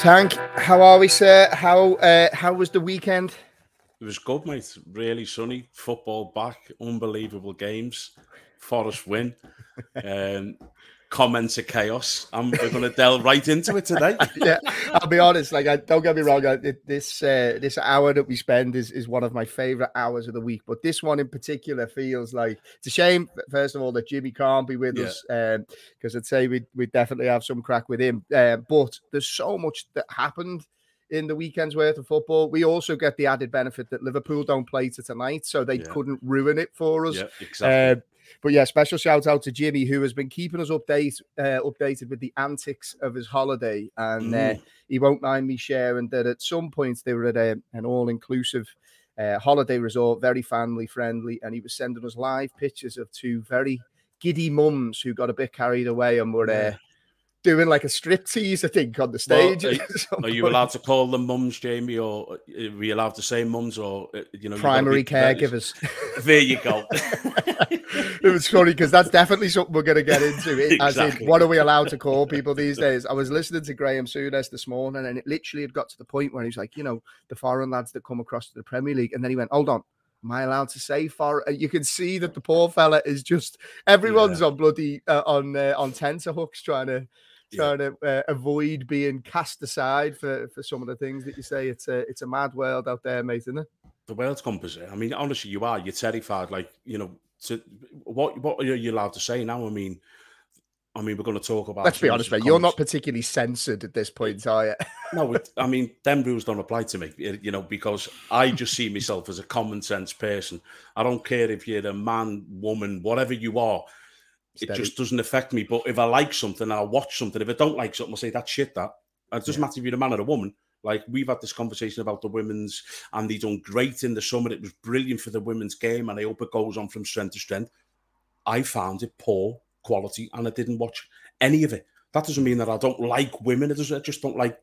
Tank, how are we, sir? How uh, how was the weekend? It was good, mate. Really sunny. Football back. Unbelievable games. Forest win. Um, comments of chaos. And we're going to delve right into it today. yeah, I'll be honest. Like, I, don't get me wrong. I, this uh, this hour that we spend is, is one of my favorite hours of the week. But this one in particular feels like it's a shame. First of all, that Jimmy can't be with yeah. us because um, I'd say we we definitely have some crack with him. Uh, but there's so much that happened in the weekend's worth of football. We also get the added benefit that Liverpool don't play to tonight, so they yeah. couldn't ruin it for us. Yeah, exactly. Uh, but yeah, special shout out to Jimmy who has been keeping us update uh, updated with the antics of his holiday, and uh, mm. uh, he won't mind me sharing that at some points they were at a, an all inclusive. Uh, holiday resort, very family friendly, and he was sending us live pictures of two very giddy mums who got a bit carried away and were uh, doing like a striptease, I think, on the stage. Well, are, are, you allowed to call them mums, Jamie, or are we allowed to say mums, or uh, you know, primary caregivers? There you go. it was funny because that's definitely something we're going to get into. As exactly. in, what are we allowed to call people these days? I was listening to Graham Souness this morning, and it literally had got to the point where he's like, you know, the foreign lads that come across to the Premier League, and then he went, "Hold on." Am I allowed to say for? You can see that the poor fella is just everyone's yeah. on bloody uh, on uh, on tenterhooks trying to trying to uh, avoid being cast aside for, for some of the things that you say. It's a it's a mad world out there, mate, isn't it? The world's composite. I mean, honestly, you are. You're terrified. Like you know, to, what what are you allowed to say now? I mean, I mean, we're going to talk about. Let's be honest, mate. You're not particularly censored at this point, are you? no, it, I mean, them rules don't apply to me. You know, because I just see myself as a common sense person. I don't care if you're a man, woman, whatever you are. Steady. It just doesn't affect me. But if I like something, I'll watch something. If I don't like something, I'll say that shit. That it doesn't yeah. matter if you're a man or a woman. Like we've had this conversation about the women's, and they done great in the summer. It was brilliant for the women's game, and I hope it goes on from strength to strength. I found it poor quality, and I didn't watch any of it. That doesn't mean that I don't like women. It doesn't. I just don't like.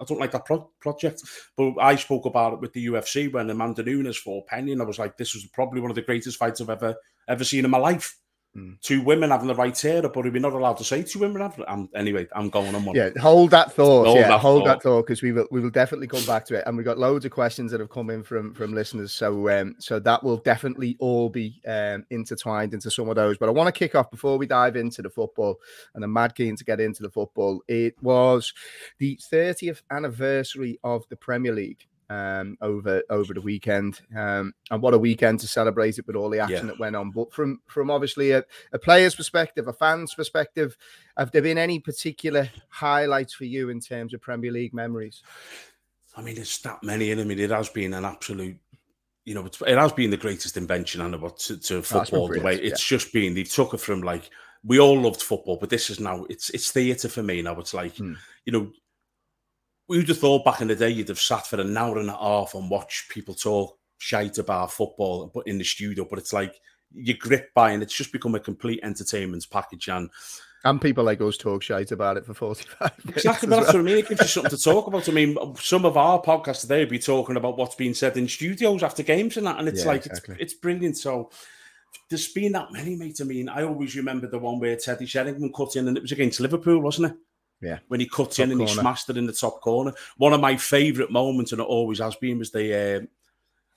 I don't like that pro- project. But I spoke about it with the UFC when Amanda Nunes fought Peña, and I was like, this was probably one of the greatest fights I've ever ever seen in my life. Mm. Two women having the right hair, but we're not allowed to say two women have. Um, anyway, I'm going on one. Yeah, hold that thought. Hold yeah, that hold thought. that thought because we will we will definitely come back to it, and we've got loads of questions that have come in from from listeners. So um, so that will definitely all be um intertwined into some of those. But I want to kick off before we dive into the football, and I'm mad keen to get into the football. It was the 30th anniversary of the Premier League um, over over the weekend. Um, and what a weekend to celebrate it with all the action yeah. that went on. But from from obviously a, a, player's perspective, a fan's perspective, have there been any particular highlights for you in terms of Premier League memories? I mean, there's that many. And I mean, it has been an absolute. You know, it has been the greatest invention and about to, to football. The way it's yeah. just been, they took it from like we all loved football, but this is now it's it's theatre for me now. It's like hmm. you know We'd have thought back in the day you'd have sat for an hour and a half and watched people talk shite about football, but in the studio. But it's like you're gripped by, and it's just become a complete entertainment package. And and people like us talk shite about it for 45 minutes. Exactly, that's well. what I mean. It gives you something to talk about. I mean, some of our podcasts today would be talking about what's being said in studios after games and that. And it's yeah, like, exactly. it's, it's brilliant. So there's been that many, mate. I mean, I always remember the one where Teddy Sheringham cut in and it was against Liverpool, wasn't it? Yeah. When he cut top in and corner. he smashed it in the top corner. One of my favourite moments, and it always has been, was the. Uh,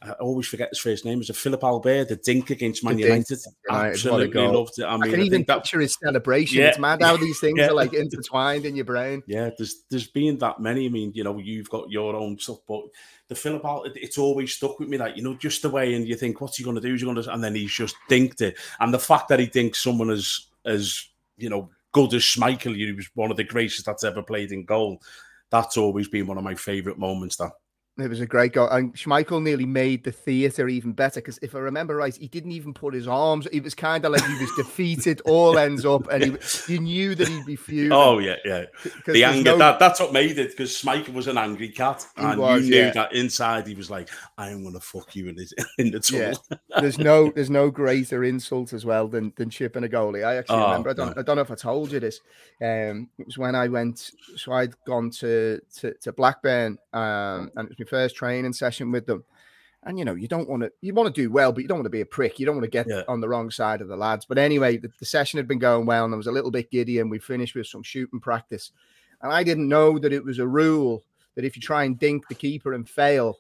I always forget his first name. Was a Philippe Albert, the dink against Man United. Absolutely loved it. I, mean, I can I even picture that... his celebration. Yeah. It's mad how these things yeah. are like intertwined in your brain. Yeah, there's there's been that many. I mean, you know, you've got your own stuff, but the Philippe Albert, it's always stuck with me. Like you know, just the way, and you think, what's he going to do? Is he going to? And then he's just dinked it. And the fact that he thinks someone as as you know good as Schmeichel, he was one of the greatest that's ever played in goal. That's always been one of my favourite moments. That it was a great goal. And Schmeichel nearly made the theatre even better because if I remember right, he didn't even put his arms. It was kind of like he was defeated, all ends up, and he, you knew that he'd be fuming. Oh, yeah, yeah. The anger, no... that, that's what made it because Schmeichel was an angry cat. He and was, you knew yeah. that inside he was like, I'm going to fuck you in, his, in the tunnel. Yeah. there's no there's no greater insult as well than, than chipping a goalie. I actually oh, remember, I don't, I don't know if I told you this. Um, it was when I went, so I'd gone to, to, to Blackburn um, and it was my first training session with them. And you know, you don't want to you want to do well, but you don't want to be a prick. You don't want to get yeah. on the wrong side of the lads. But anyway, the, the, session had been going well, and I was a little bit giddy, and we finished with some shooting practice. And I didn't know that it was a rule that if you try and dink the keeper and fail,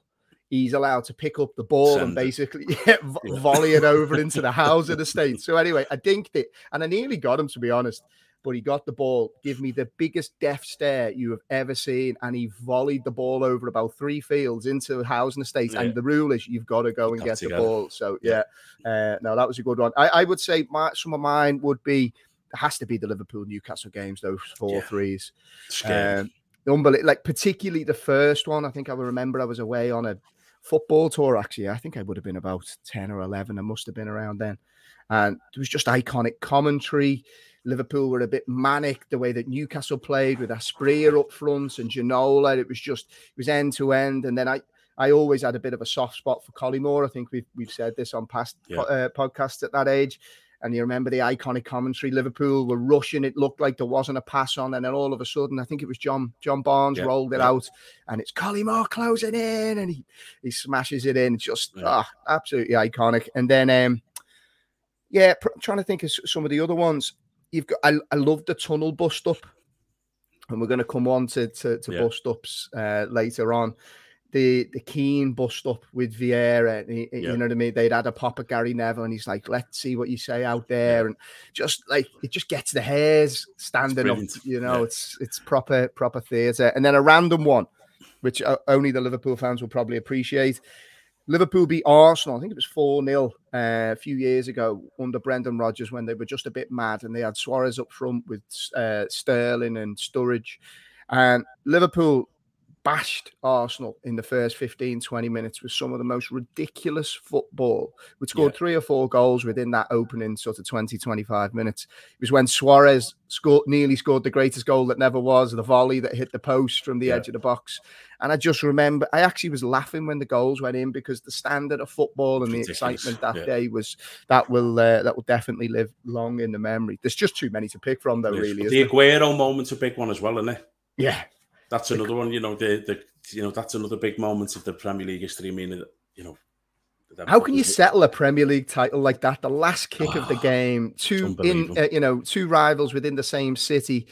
he's allowed to pick up the ball Send and basically yeah, volley it over into the house of the estate. So anyway, I dinked it and I nearly got him to be honest. But he got the ball, give me the biggest death stare you have ever seen, and he volleyed the ball over about three fields into housing estate. Yeah. And the rule is you've got to go and get the ball. So yeah, yeah. Uh, no, that was a good one. I, I would say my, some of mine would be has to be the Liverpool Newcastle games, those four yeah. threes. Um, unbelievable, like particularly the first one. I think I remember I was away on a football tour. Actually, I think I would have been about ten or eleven. I must have been around then, and it was just iconic commentary. Liverpool were a bit manic the way that Newcastle played with Asprilla up front and Ginola. It was just it was end to end, and then I. I always had a bit of a soft spot for Collymore. I think we've we've said this on past yeah. uh, podcasts at that age. And you remember the iconic commentary. Liverpool were rushing. It looked like there wasn't a pass on, and then all of a sudden, I think it was John John Barnes yeah, rolled it yeah. out, and it's Collymore closing in, and he he smashes it in. Just oh, absolutely iconic. And then, um, yeah, pr- trying to think of some of the other ones. You've got. I, I love the tunnel bust up, and we're going to come on to to, to bust ups uh, later on the the Keane bust up with Vieira. He, yeah. You know what I mean? They'd had a pop at Gary Neville, and he's like, "Let's see what you say out there," yeah. and just like it just gets the hairs standing up. You know, yeah. it's it's proper proper theatre. And then a random one, which uh, only the Liverpool fans will probably appreciate. Liverpool beat Arsenal. I think it was 4 0 uh, a few years ago under Brendan Rodgers when they were just a bit mad and they had Suarez up front with uh, Sterling and Sturridge. And Liverpool bashed Arsenal in the first 15, 20 minutes with some of the most ridiculous football. We scored yeah. three or four goals within that opening sort of 20, 25 minutes. It was when Suarez scored, nearly scored the greatest goal that never was, the volley that hit the post from the yeah. edge of the box. And I just remember, I actually was laughing when the goals went in because the standard of football and the excitement that yeah. day was that will uh, that will definitely live long in the memory. There's just too many to pick from, though. Really, the Aguero moment's a big one as well, isn't it? Yeah, that's another one. You know, the the you know that's another big moment of the Premier League history. I mean, you know. How can you settle a Premier League title like that? The last kick oh, of the game, two in uh, you know two rivals within the same city,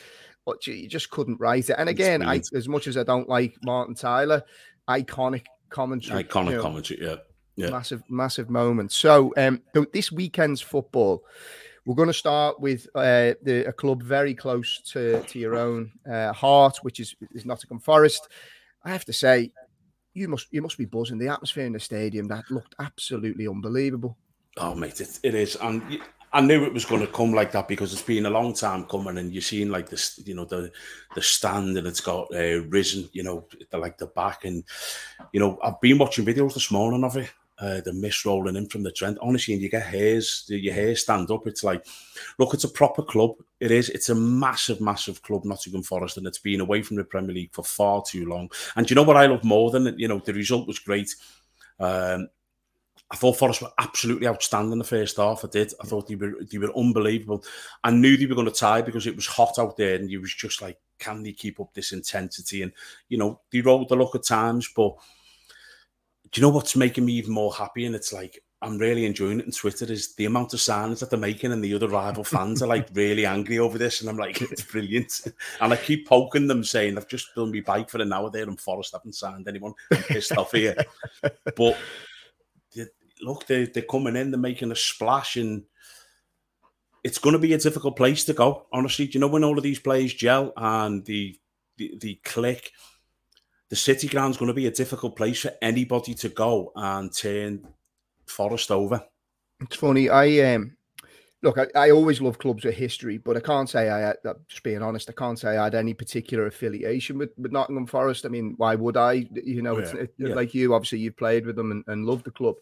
but you, you just couldn't write it. And again, I, as much as I don't like Martin Tyler, iconic commentary, iconic you know, commentary, yeah, yeah, massive, massive moment. So, um, this weekend's football, we're going to start with uh, the, a club very close to, to your own uh, heart, which is, is Nottingham Forest. I have to say, you must you must be buzzing. The atmosphere in the stadium that looked absolutely unbelievable. Oh, mate, it, it is, and I knew it was going to come like that because it's been a long time coming, and you've seen like this, you know, the the stand and it's got uh, risen, you know, the, like the back, and you know, I've been watching videos this morning of it, uh, the mist rolling in from the Trent. Honestly, and you get hairs, your hair stand up. It's like, look, it's a proper club. It is. It's a massive, massive club, Nottingham Forest, and it's been away from the Premier League for far too long. And you know what I love more than you know the result was great. Um, I thought Forest were absolutely outstanding the first half. I did. I thought they were they were unbelievable. I knew they were going to tie because it was hot out there, and you was just like, can they keep up this intensity? And you know, they rolled the luck at times, but do you know what's making me even more happy? And it's like I'm really enjoying it on Twitter is the amount of signs that they're making, and the other rival fans are like really angry over this. And I'm like, it's brilliant. And I keep poking them, saying I've just done my bike for an hour there, and Forest haven't signed anyone. I'm pissed off here. But they, look, they, they're coming in, they're making a splash, and it's going to be a difficult place to go. Honestly, do you know when all of these players gel and the the, the click? The City Ground's going to be a difficult place for anybody to go and turn Forest over. It's funny. I um look. I, I always love clubs with history, but I can't say I had. Just being honest, I can't say I had any particular affiliation with, with Nottingham Forest. I mean, why would I? You know, yeah. it's it, yeah. like you. Obviously, you've played with them and, and loved the club.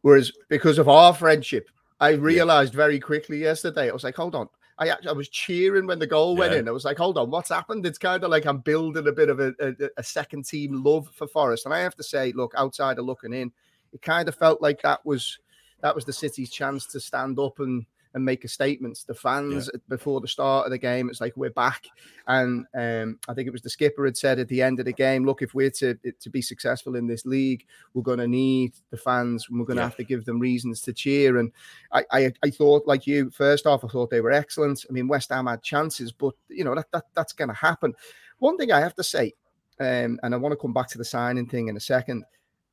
Whereas because of our friendship, I realized yeah. very quickly yesterday. I was like, hold on, I actually, I was cheering when the goal went in. I was like, hold on, what's happened? It's kind of like I'm building a bit of a, a, a, second team love for Forest. And I have to say, look, outside of looking in, it kind of felt like that was that was the city's chance to stand up and and make a statement. The fans yeah. before the start of the game, it's like we're back, and um, I think it was the skipper had said at the end of the game, look, if we're to to be successful in this league, we're going to need the fans, and we're going to yeah. have to give them reasons to cheer. And I, I, I thought, like you, first off, I thought they were excellent. I mean, West Ham had chances, but you know that, that that's going to happen. One thing I have to say, um, and I want to come back to the signing thing in a second.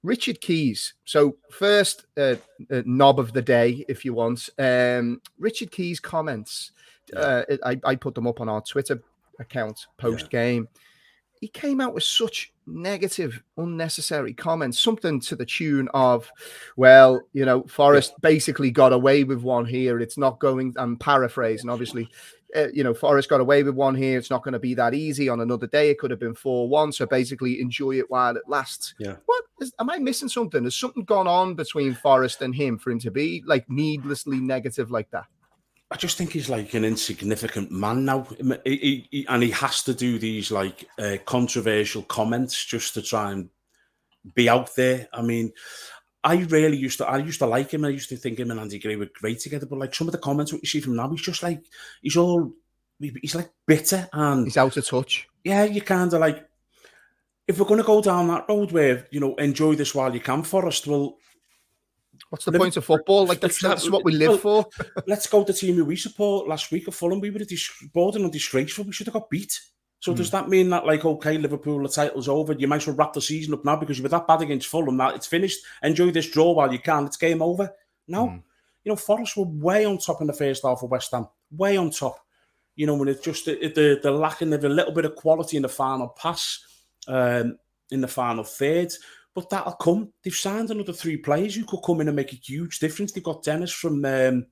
Richard Keys. So first uh, uh, knob of the day, if you want. Um, Richard Keys comments. Uh, I, I put them up on our Twitter account post game. Yeah. He came out with such negative, unnecessary comments, something to the tune of, well, you know, Forest yeah. basically got away with one here. It's not going, I'm paraphrasing, obviously. Uh, you know, Forest got away with one here. It's not going to be that easy on another day. It could have been 4 1. So basically, enjoy it while it lasts. Yeah. What is, am I missing something? Has something gone on between Forest and him for him to be like needlessly negative like that? I just think he's like an insignificant man now, he, he, he, and he has to do these like uh, controversial comments just to try and be out there. I mean, I really used to, I used to like him. I used to think him and Andy Gray were great together. But like some of the comments what you see from now, he's just like he's all, he's like bitter and he's out of touch. Yeah, you kind of like if we're going to go down that road where you know enjoy this while you can, Forest. Well, What's the point of football? Like that's, that's what we live for. let's go to the team who we support last week at Fulham. We were dis- borderline disgraceful. We should have got beat. So mm. does that mean that like okay, Liverpool the title's over? You might as well wrap the season up now because you were that bad against Fulham. That it's finished. Enjoy this draw while you can. It's game over. No, mm. you know Forest were way on top in the first half of West Ham. Way on top. You know when it's just the the, the lacking of a little bit of quality in the final pass, um, in the final third. But that'll come. They've signed another three players who could come in and make a huge difference. They've got Dennis from um,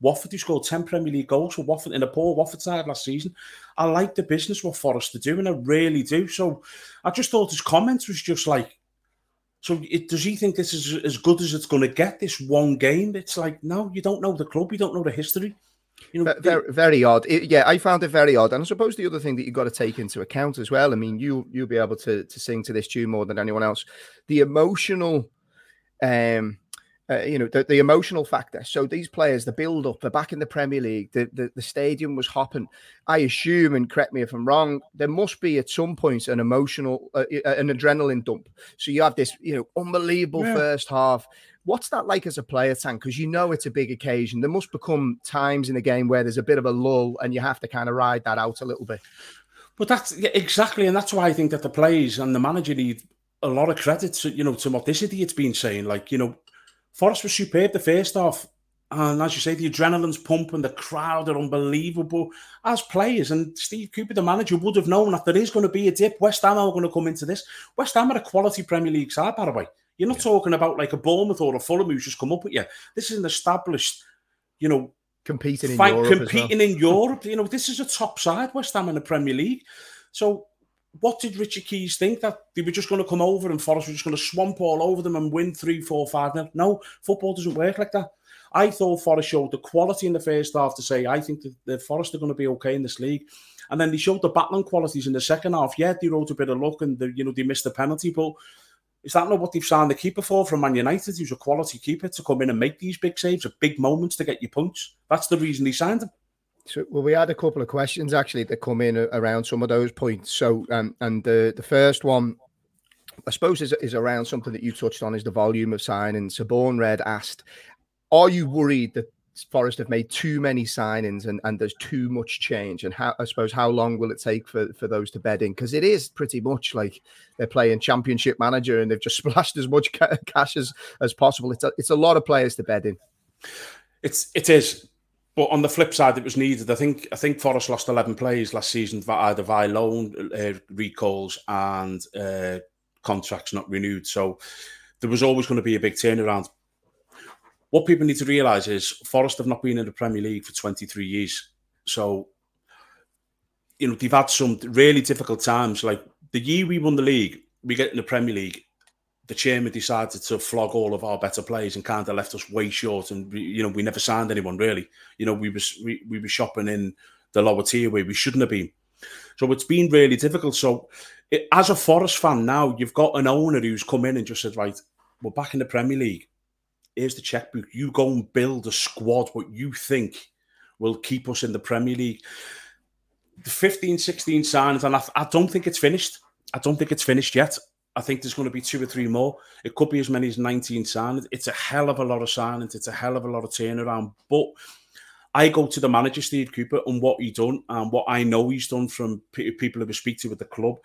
Watford, who scored 10 Premier League goals for Watford in a poor Watford side last season. I like the business what Forest are doing. I really do. So I just thought his comments was just like, so it, does he think this is as good as it's going to get, this one game? It's like, no, you don't know the club, you don't know the history. You know, very, very odd. It, yeah, I found it very odd. And I suppose the other thing that you've got to take into account as well. I mean, you you'll be able to to sing to this tune more than anyone else. The emotional, um, uh, you know, the, the emotional factor. So these players, the build up, they're back in the Premier League. The, the the stadium was hopping. I assume, and correct me if I'm wrong, there must be at some point an emotional, uh, an adrenaline dump. So you have this, you know, unbelievable yeah. first half What's that like as a player, Tank? Because you know it's a big occasion. There must become times in the game where there's a bit of a lull and you have to kind of ride that out a little bit. But that's yeah, exactly, and that's why I think that the players and the manager need a lot of credit to you know to what this idiot's been saying. Like you know, Forest was superb the first half, and as you say, the adrenaline's pumping, the crowd are unbelievable. As players, and Steve Cooper, the manager, would have known that there is going to be a dip. West Ham are going to come into this. West Ham are a quality Premier League side, by the way. You're not yeah. talking about like a Bournemouth or a Fulham who's just come up with you. This is an established, you know, competing in fight, Europe. Competing well. in Europe. You know, this is a top side, West Ham in the Premier League. So what did Richard Keys think that they were just going to come over and Forest were just going to swamp all over them and win three, four, five? No, football doesn't work like that. I thought Forest showed the quality in the first half to say I think that the Forest are going to be okay in this league, and then they showed the battling qualities in the second half. Yeah, they wrote a bit of luck and the, you know they missed the penalty, but is that not what they've signed the keeper for from Man United, who's a quality keeper to come in and make these big saves at big moments to get you points? That's the reason they signed him. So, well, we had a couple of questions actually that come in around some of those points. So, um, and the the first one, I suppose, is, is around something that you touched on, is the volume of signings. So, Born Red asked, "Are you worried that Forest have made too many signings and, and there's too much change. And how I suppose how long will it take for, for those to bed in? Because it is pretty much like they're playing championship manager and they've just splashed as much cash as, as possible. It's a, it's a lot of players to bed in. It's it is. But on the flip side, it was needed. I think I think Forest lost eleven players last season, either via loan, uh, recalls, and uh, contracts not renewed. So there was always going to be a big turnaround what people need to realise is Forest have not been in the Premier League for 23 years. So, you know, they've had some really difficult times. Like the year we won the league, we get in the Premier League, the chairman decided to flog all of our better players and kind of left us way short. And, we, you know, we never signed anyone really. You know, we, was, we, we were shopping in the lower tier where we shouldn't have been. So it's been really difficult. So, it, as a Forest fan now, you've got an owner who's come in and just said, right, we're back in the Premier League here's the checkbook. You go and build a squad what you think will keep us in the Premier League. The 15, 16 signings, and I, I don't think it's finished. I don't think it's finished yet. I think there's going to be two or three more. It could be as many as 19 signings. It's a hell of a lot of signings. It's a hell of a lot of turnaround. But I go to the manager, Steve Cooper, and what he done and what I know he's done from people who we speak to at the club.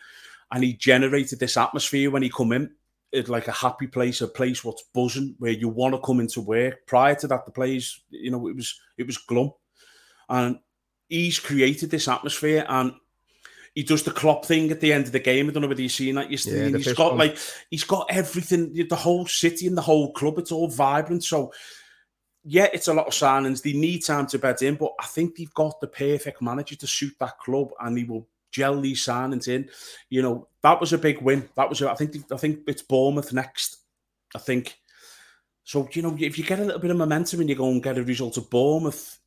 And he generated this atmosphere when he come in. It's like a happy place, a place what's buzzing, where you want to come into work. Prior to that, the place, you know, it was it was glum. And he's created this atmosphere and he does the Klopp thing at the end of the game. I don't know whether you've seen that yesterday. Yeah, he's got one. like he's got everything, the whole city and the whole club. It's all vibrant. So yeah, it's a lot of signings. They need time to bed in, but I think they've got the perfect manager to suit that club, and he will gel these signings in. You know, that was a big win. That was, a, I think, I think it's Bournemouth next. I think. So you know, if you get a little bit of momentum and you go and get a result of Bournemouth,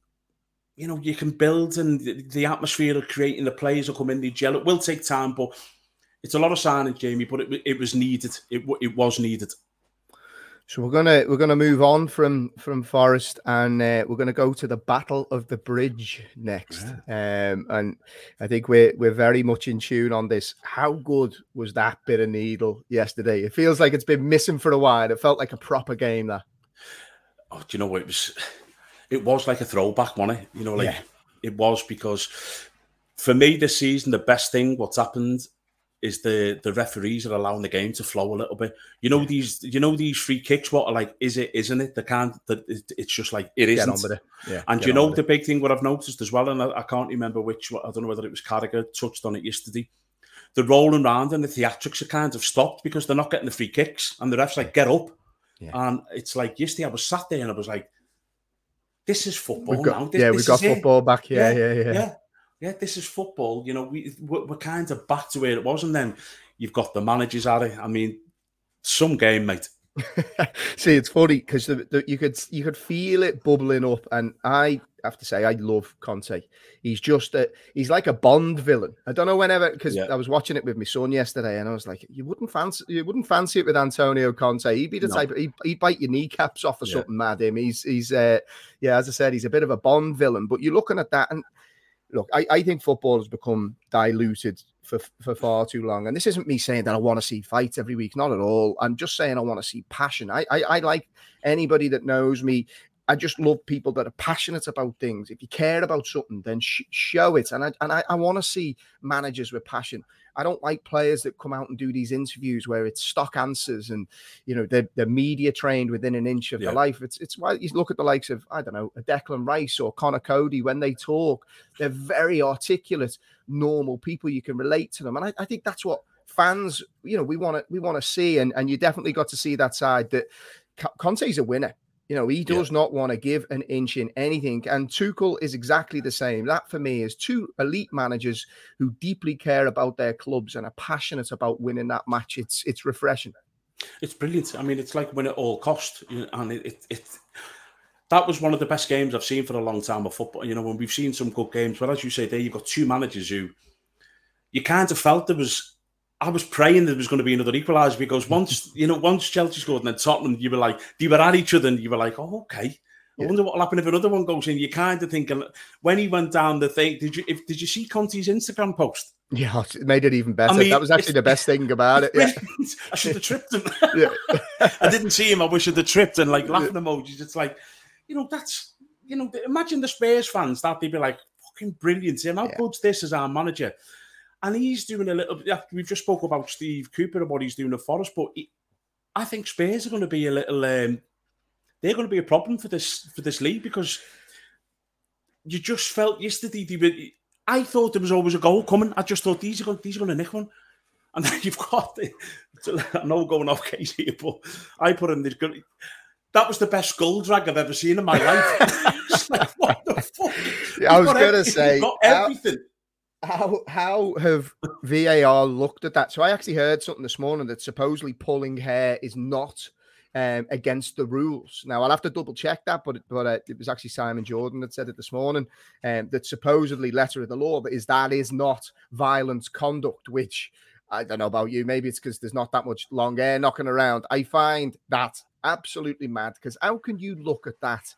you know, you can build and the, the atmosphere of creating the players will come in, the gel. It will take time, but it's a lot of signing, Jamie. But it, it was needed. It it was needed. So we're gonna we're gonna move on from from Forest and uh, we're gonna go to the Battle of the Bridge next. Yeah. Um, and I think we're we're very much in tune on this. How good was that bit of needle yesterday? It feels like it's been missing for a while. It felt like a proper game. That. Oh, do you know what it was? It was like a throwback, wasn't it? You know, like yeah. it was because for me this season, the best thing what's happened is the the referees are allowing the game to flow a little bit. You know these, you know these free kicks. What are like? Is it? Isn't it? They can't. That it's just like it isn't. It. Yeah. And you know the big thing what I've noticed as well, and I, I, can't remember which. I don't know whether it was Carragher touched on it yesterday. The rolling around and the theatrics are kind of stopped because they're not getting the free kicks, and the refs like get up. Yeah. And it's like yesterday I was sat there and I was like, this is football we've got, now. This, yeah, we've got football it. back. Yeah, yeah, yeah, yeah, yeah. This is football. You know, we we're, we're kind of back to where it was, and then you've got the managers at it. I mean, some game, mate. See, it's funny because you could you could feel it bubbling up, and I have to say I love Conte. He's just a, he's like a Bond villain. I don't know whenever because yeah. I was watching it with my son yesterday, and I was like, you wouldn't fancy you wouldn't fancy it with Antonio Conte. He'd be the no. type of, he'd, he'd, bite your kneecaps off or yeah. something mad. Him, he's he's uh, yeah, as I said, he's a bit of a Bond villain. But you're looking at that, and look, I, I think football has become diluted for, for far too long. And this isn't me saying that I want to see fights every week, not at all. I'm just saying I want to see passion. I, I, I like anybody that knows me. I just love people that are passionate about things. If you care about something, then sh- show it. And I and I, I want to see managers with passion. I don't like players that come out and do these interviews where it's stock answers and you know they're, they're media trained within an inch of yeah. their life. It's it's why you look at the likes of I don't know a Declan Rice or Conor Coady when they talk, they're very articulate, normal people. You can relate to them, and I, I think that's what fans you know we want to we want to see, and and you definitely got to see that side that Conte's a winner. You know, he does yeah. not want to give an inch in anything. And Tuchel is exactly the same. That for me is two elite managers who deeply care about their clubs and are passionate about winning that match. It's it's refreshing. It's brilliant. I mean, it's like win at all cost, and it, it, it that was one of the best games I've seen for a long time of football. You know, when we've seen some good games, but as you say, there you've got two managers who you kind of felt there was I was praying there was going to be another equaliser because once you know once Chelsea scored and then Tottenham, you were like they were at each other and you were like, oh okay. I wonder what will happen if another one goes in. You kind of thinking when he went down the thing. Did you if, did you see Conte's Instagram post? Yeah, it made it even better. I mean, that was actually the best thing about it. Yeah. I should have tripped him. yeah. I didn't see him. I wish I'd have tripped and like laughing emojis. It's like, you know, that's you know, imagine the Spurs fans that they'd be like, fucking brilliant. Him, how yeah. good's this as our manager? And he's doing a little. Yeah, we've just spoke about Steve Cooper and what he's doing at Forest, but he, I think Spurs are going to be a little. Um, they're going to be a problem for this for this league because you just felt yesterday. They were, I thought there was always a goal coming. I just thought these are going, these are going to nick one, and then you've got. The, I know going off case here, but I put in this. That was the best goal drag I've ever seen in my life. like, what the fuck? Yeah, I was going to say, got everything how how have VAR looked at that? So I actually heard something this morning that supposedly pulling hair is not um, against the rules. Now I'll have to double check that, but but uh, it was actually Simon Jordan that said it this morning. Um, that supposedly letter of the law is that is not violent conduct, which I don't know about you. Maybe it's because there's not that much long hair knocking around. I find that absolutely mad because how can you look at that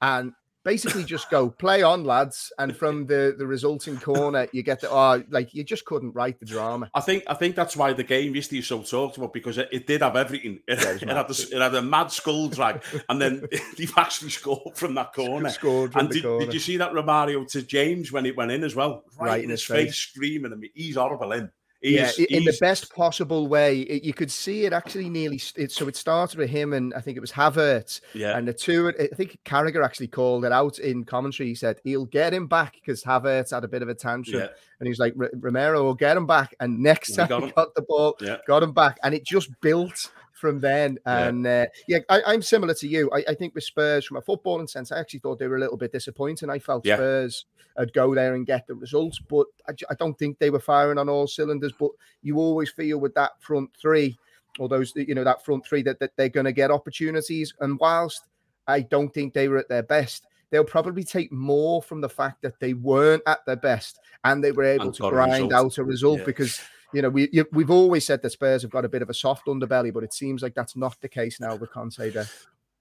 and basically just go play on, lads, and from the the resulting corner, you get the oh, like you just couldn't write the drama. I think I think that's why the game used to be so talked about because it, it did have everything. It, yeah, it, it had, a, it had a mad skull drag, and then they've actually scored from that corner. Scored from and did, corner. did, you see that Romero to James when it went in as well? Right, right in, his, his face, face, screaming at me. He's horrible in. He's, yeah, in the best possible way. It, you could see it actually nearly. It, so it started with him and I think it was Havertz. Yeah. And the two, I think Carragher actually called it out in commentary. He said he'll get him back because Havertz had a bit of a tantrum. Yeah. And he was like, Romero will get him back. And next time got he got the ball, yeah. got him back. And it just built from then. And yeah, uh, yeah I, am similar to you. I, I, think with Spurs, from a footballing sense, I actually thought they were a little bit disappointing. I felt yeah. Spurs would go there and get the results, but I, I, don't think they were firing on all cylinders. But you always feel with that front three, or those, you know, that front three, that, that they're going to get opportunities. And whilst I don't think they were at their best, they'll probably take more from the fact that they weren't at their best and they were able and to grind a out a result yeah. because you know, we you, we've always said that Spurs have got a bit of a soft underbelly, but it seems like that's not the case now with Conte there.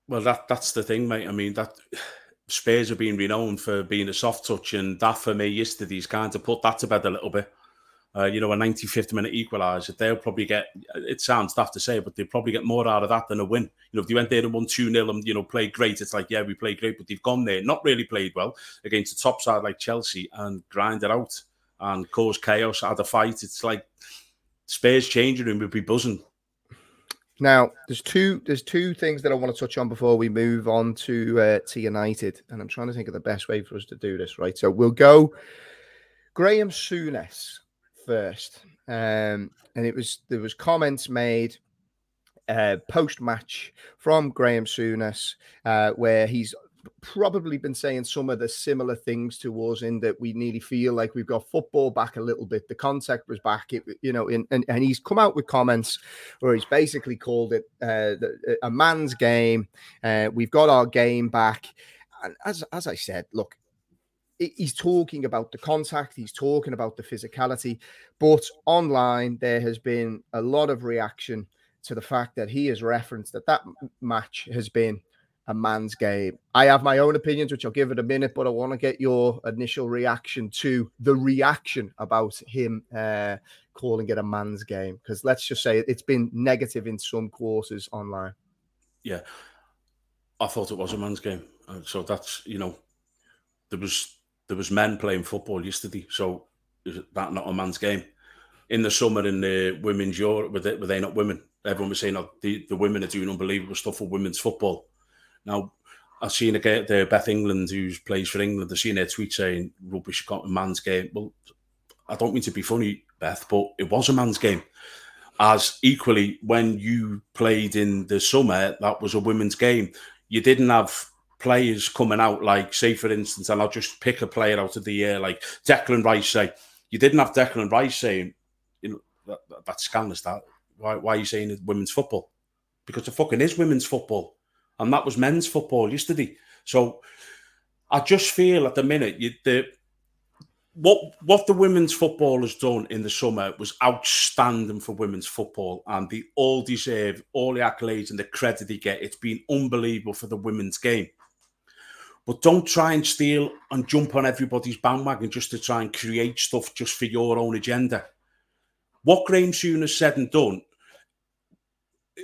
Well, that that's the thing, mate. I mean, that Spurs have been renowned for being a soft touch, and that for me yesterday's kind of put that to bed a little bit. Uh, you know, a 95th minute equaliser, they'll probably get, it sounds tough to say, but they'll probably get more out of that than a win. You know, if they went there and won 2 0 and, you know, played great, it's like, yeah, we played great, but they've gone there, not really played well against a top side like Chelsea and grinded out and cause chaos, had a fight. It's like, Spurs changing room would be buzzing. Now, there's two there's two things that I want to touch on before we move on to uh, to United, and I'm trying to think of the best way for us to do this. Right, so we'll go Graham Souness first, um, and it was there was comments made uh, post match from Graham Souness uh, where he's probably been saying some of the similar things to us in that we nearly feel like we've got football back a little bit. The contact was back, it, you know, in, and, and he's come out with comments where he's basically called it uh, a man's game. Uh, we've got our game back. And as, as I said, look, he's talking about the contact, he's talking about the physicality, but online there has been a lot of reaction to the fact that he has referenced that that match has been a man's game. I have my own opinions, which I'll give it a minute, but I want to get your initial reaction to the reaction about him uh, calling it a man's game. Because let's just say it's been negative in some quarters online. Yeah, I thought it was a man's game. Uh, so that's you know, there was there was men playing football yesterday. So is that not a man's game? In the summer in the women's Europe, were they, were they not women? Everyone was saying, oh, the, the women are doing unbelievable stuff for women's football now, I've seen a the Beth England who plays for England. I've seen her tweet saying rubbish man's game. Well, I don't mean to be funny, Beth, but it was a man's game. As equally, when you played in the summer, that was a women's game. You didn't have players coming out like, say, for instance, and I'll just pick a player out of the air, like Declan Rice. Say, you didn't have Declan Rice saying, you know, that, that's scandalous. That why, why are you saying women's football? Because the fucking is women's football and that was men's football yesterday. So I just feel at the minute you, the what what the women's football has done in the summer was outstanding for women's football, and they all deserve all the accolades and the credit they get. It's been unbelievable for the women's game. But don't try and steal and jump on everybody's bandwagon just to try and create stuff just for your own agenda. What Graham Souness said and done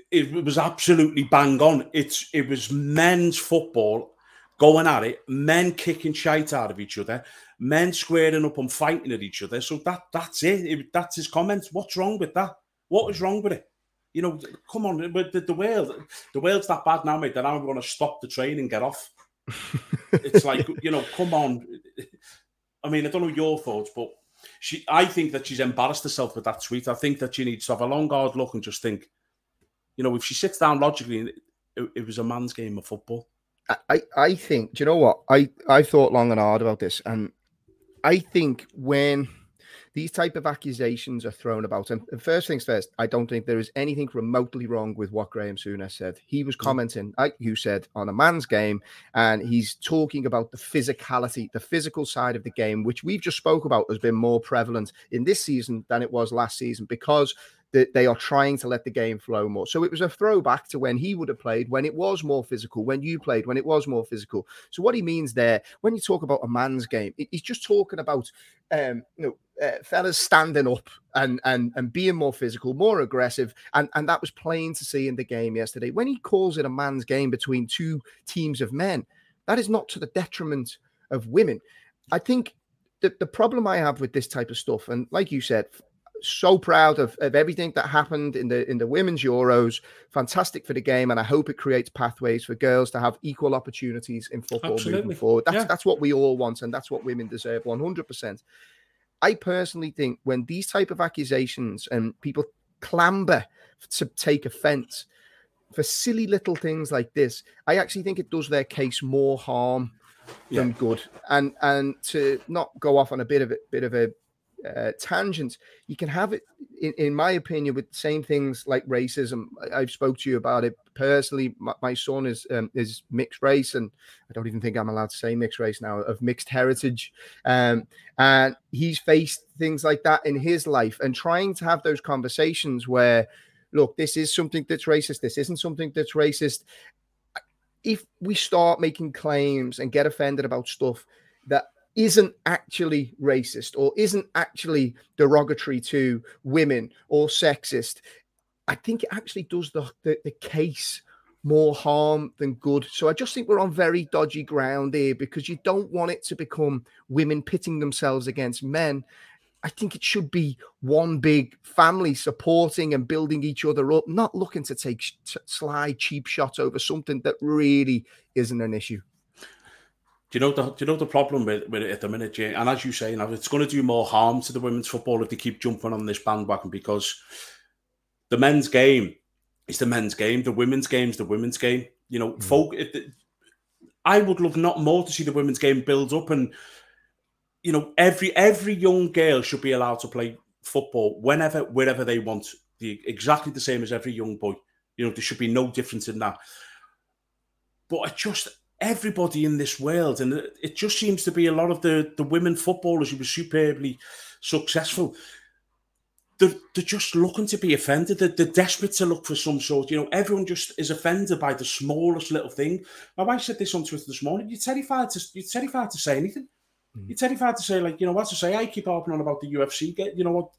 it was absolutely bang on. It's it was men's football going at it, men kicking shite out of each other, men squaring up and fighting at each other. So that that's it. it that's his comments. What's wrong with that? What is wrong with it? You know, come on, but the, the world, the world's that bad now, mate. That I'm going to stop the train and get off. it's like you know, come on. I mean, I don't know your thoughts, but she, I think that she's embarrassed herself with that tweet. I think that she needs to have a long, hard look and just think you know, if she sits down logically, it, it was a man's game of football. I, I think, do you know what? I, I thought long and hard about this. And I think when these type of accusations are thrown about, and first things first, I don't think there is anything remotely wrong with what Graham Souness said. He was mm. commenting, like you said, on a man's game, and he's talking about the physicality, the physical side of the game, which we've just spoke about has been more prevalent in this season than it was last season because that they are trying to let the game flow more. So it was a throwback to when he would have played, when it was more physical, when you played, when it was more physical. So what he means there, when you talk about a man's game, he's just talking about um, you know uh, fellas standing up and and and being more physical, more aggressive, and and that was plain to see in the game yesterday. When he calls it a man's game between two teams of men, that is not to the detriment of women. I think that the problem I have with this type of stuff, and like you said, so proud of, of everything that happened in the in the women's Euros. Fantastic for the game, and I hope it creates pathways for girls to have equal opportunities in football Absolutely. moving forward. That's yeah. that's what we all want, and that's what women deserve, one hundred percent. I personally think when these type of accusations and people clamber to take offense for silly little things like this, I actually think it does their case more harm yeah. than good. And and to not go off on a bit of a bit of a uh, tangent, you can have it, in, in, my opinion, with the same things like racism. I, have spoke to you about it personally. My, my son is um, is mixed race, and I don't even think I'm allowed to say mixed race now of mixed heritage. Um, and he's faced things like that in his life, and trying to have those conversations where, look, this is something that's racist. This isn't something that's racist. If we start making claims and get offended about stuff that isn't actually racist or isn't actually derogatory to women or sexist, I think it actually does the, the, the, case more harm than good. So I just think we're on very dodgy ground here because you don't want it to become women pitting themselves against men. I think it should be one big family supporting and building each other up, not looking to take sly, cheap shots over something that really isn't an issue. Do you know the do you know the problem with, with it at the minute, Jay? And as you say, now it's going to do more harm to the women's football if they keep jumping on this bandwagon because the men's game is the men's game, the women's game is the women's game. You know, mm. folk. It, I would love not more to see the women's game build up, and you know, every every young girl should be allowed to play football whenever, wherever they want. The exactly the same as every young boy. You know, there should be no difference in that. But I just everybody in this world, and it just seems to be a lot of the the women footballers who were superbly successful. They're, they're just looking to be offended. They're, they're, desperate to look for some sort. You know, everyone just is offended by the smallest little thing. My wife said this on Twitter this morning. You're terrified to you're terrified to say anything. Mm. You're terrified to say like you know what to say. I keep harping on about the UFC. Get you know what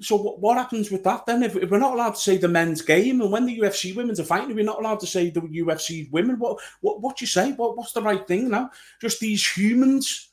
so what, what happens with that then? If, if, we're not allowed to say the men's game, and when the UFC women's are fighting, we're not allowed to say the UFC women. What what what you say? What what's the right thing now? Just these humans.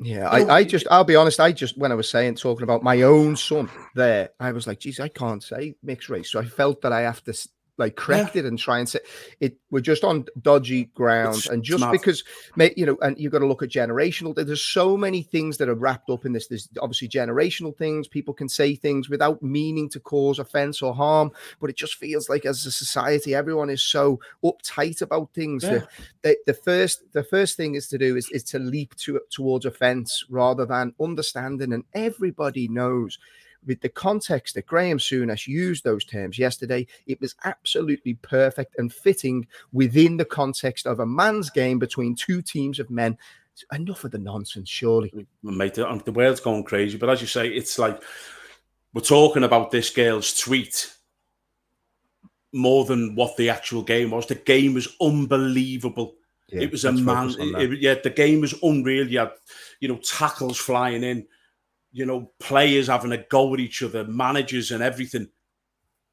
Yeah, I, I just I'll be honest. I just when I was saying talking about my own son there, I was like, geez, I can't say mixed race. So I felt that I have to like correct yeah. it and try and say it we're just on dodgy ground. It's and just because you know and you've got to look at generational there's so many things that are wrapped up in this. There's obviously generational things. People can say things without meaning to cause offense or harm but it just feels like as a society everyone is so uptight about things yeah. the, the, the, first the first thing is to do is, is to leap to, towards offense rather than understanding. And everybody knows with the context that Graham Souness used those terms yesterday, it was absolutely perfect and fitting within the context of a man's game between two teams of men. Enough of the nonsense, surely. Mate, the, world's going crazy. But as you say, it's like we're talking about this girl's tweet more than what the actual game was. The game was unbelievable. Yeah, it was a man. It, it, yeah, the game was unreal. You had, you know, tackles flying in you know, players having a go at each other, managers and everything.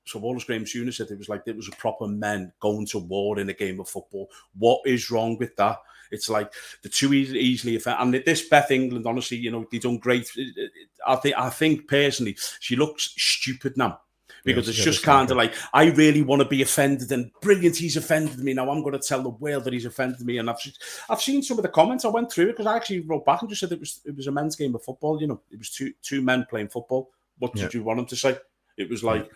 So Wallace Graham Souness said, it was like it was a proper men going to war in a game of football. What is wrong with that? It's like the two easily, easily. And this Beth England, honestly, you know, they done great. I think, I think personally, she looks stupid now because yeah, it's just kind of like I really want to be offended and brilliant. He's offended me now. I'm going to tell the world that he's offended me. And I've I've seen some of the comments. I went through it because I actually wrote back and just said it was it was a men's game of football. You know, it was two two men playing football. What did yeah. you want him to say? It was like. Yeah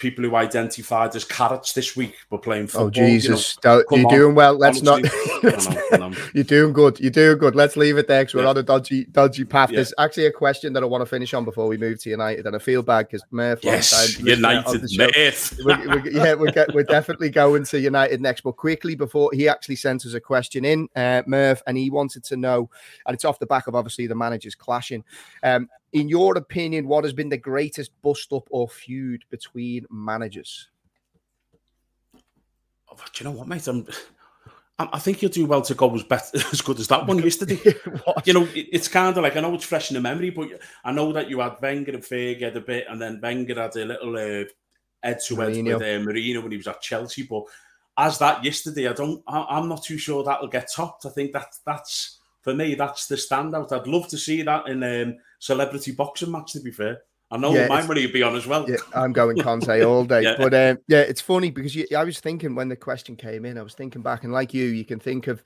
people who identified as carrots this week were playing oh, football. Oh Jesus, you know, on. doing well. Let's Honestly, not. you're doing good. You're doing good. Let's leave it there because we're yeah. on a dodgy, dodgy path. Yeah. There's actually a question that I want to finish on before we move to United, and I feel bad because Murph. Yes, United, Murph. we're, we're, yeah, we're, we're definitely going to United next. But quickly before he actually sent us a question in, uh, Murph, and he wanted to know, and it's off the back of obviously the managers clashing. Um, in your opinion, what has been the greatest bust up or feud between managers? Oh, do you know what, mate? I'm, I think you'll do well to go as better, as good as that one yesterday. you know, it, it's kind of like I know it's fresh in the memory, but I know that you had Wenger and Fergie a bit, and then Wenger had a little uh, head to head with uh, Mourinho when he was at Chelsea. But as that yesterday, I don't, I, am not too sure that'll get topped. I think that that's for me, that's the standout. I'd love to see that in um, celebrity boxing match. To be fair. I know yeah, my money would be on as well. Yeah, I'm going Conte all day. yeah. But um, yeah, it's funny because you, I was thinking when the question came in, I was thinking back, and like you, you can think of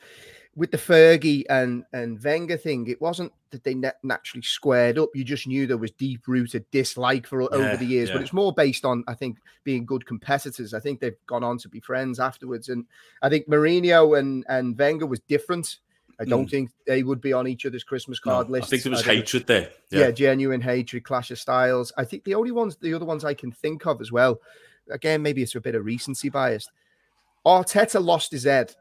with the Fergie and and Wenger thing. It wasn't that they naturally squared up. You just knew there was deep rooted dislike for yeah, over the years. But it's more based on, I think, being good competitors. I think they've gone on to be friends afterwards, and I think Mourinho and and Wenger was different I don't mm. think they would be on each other's Christmas card no, list. I think there was hatred there. Yeah. yeah. genuine hatred, clash of styles. I think the only ones, the other ones I can think of as well, again, maybe it's a bit of recency bias. Arteta lost his head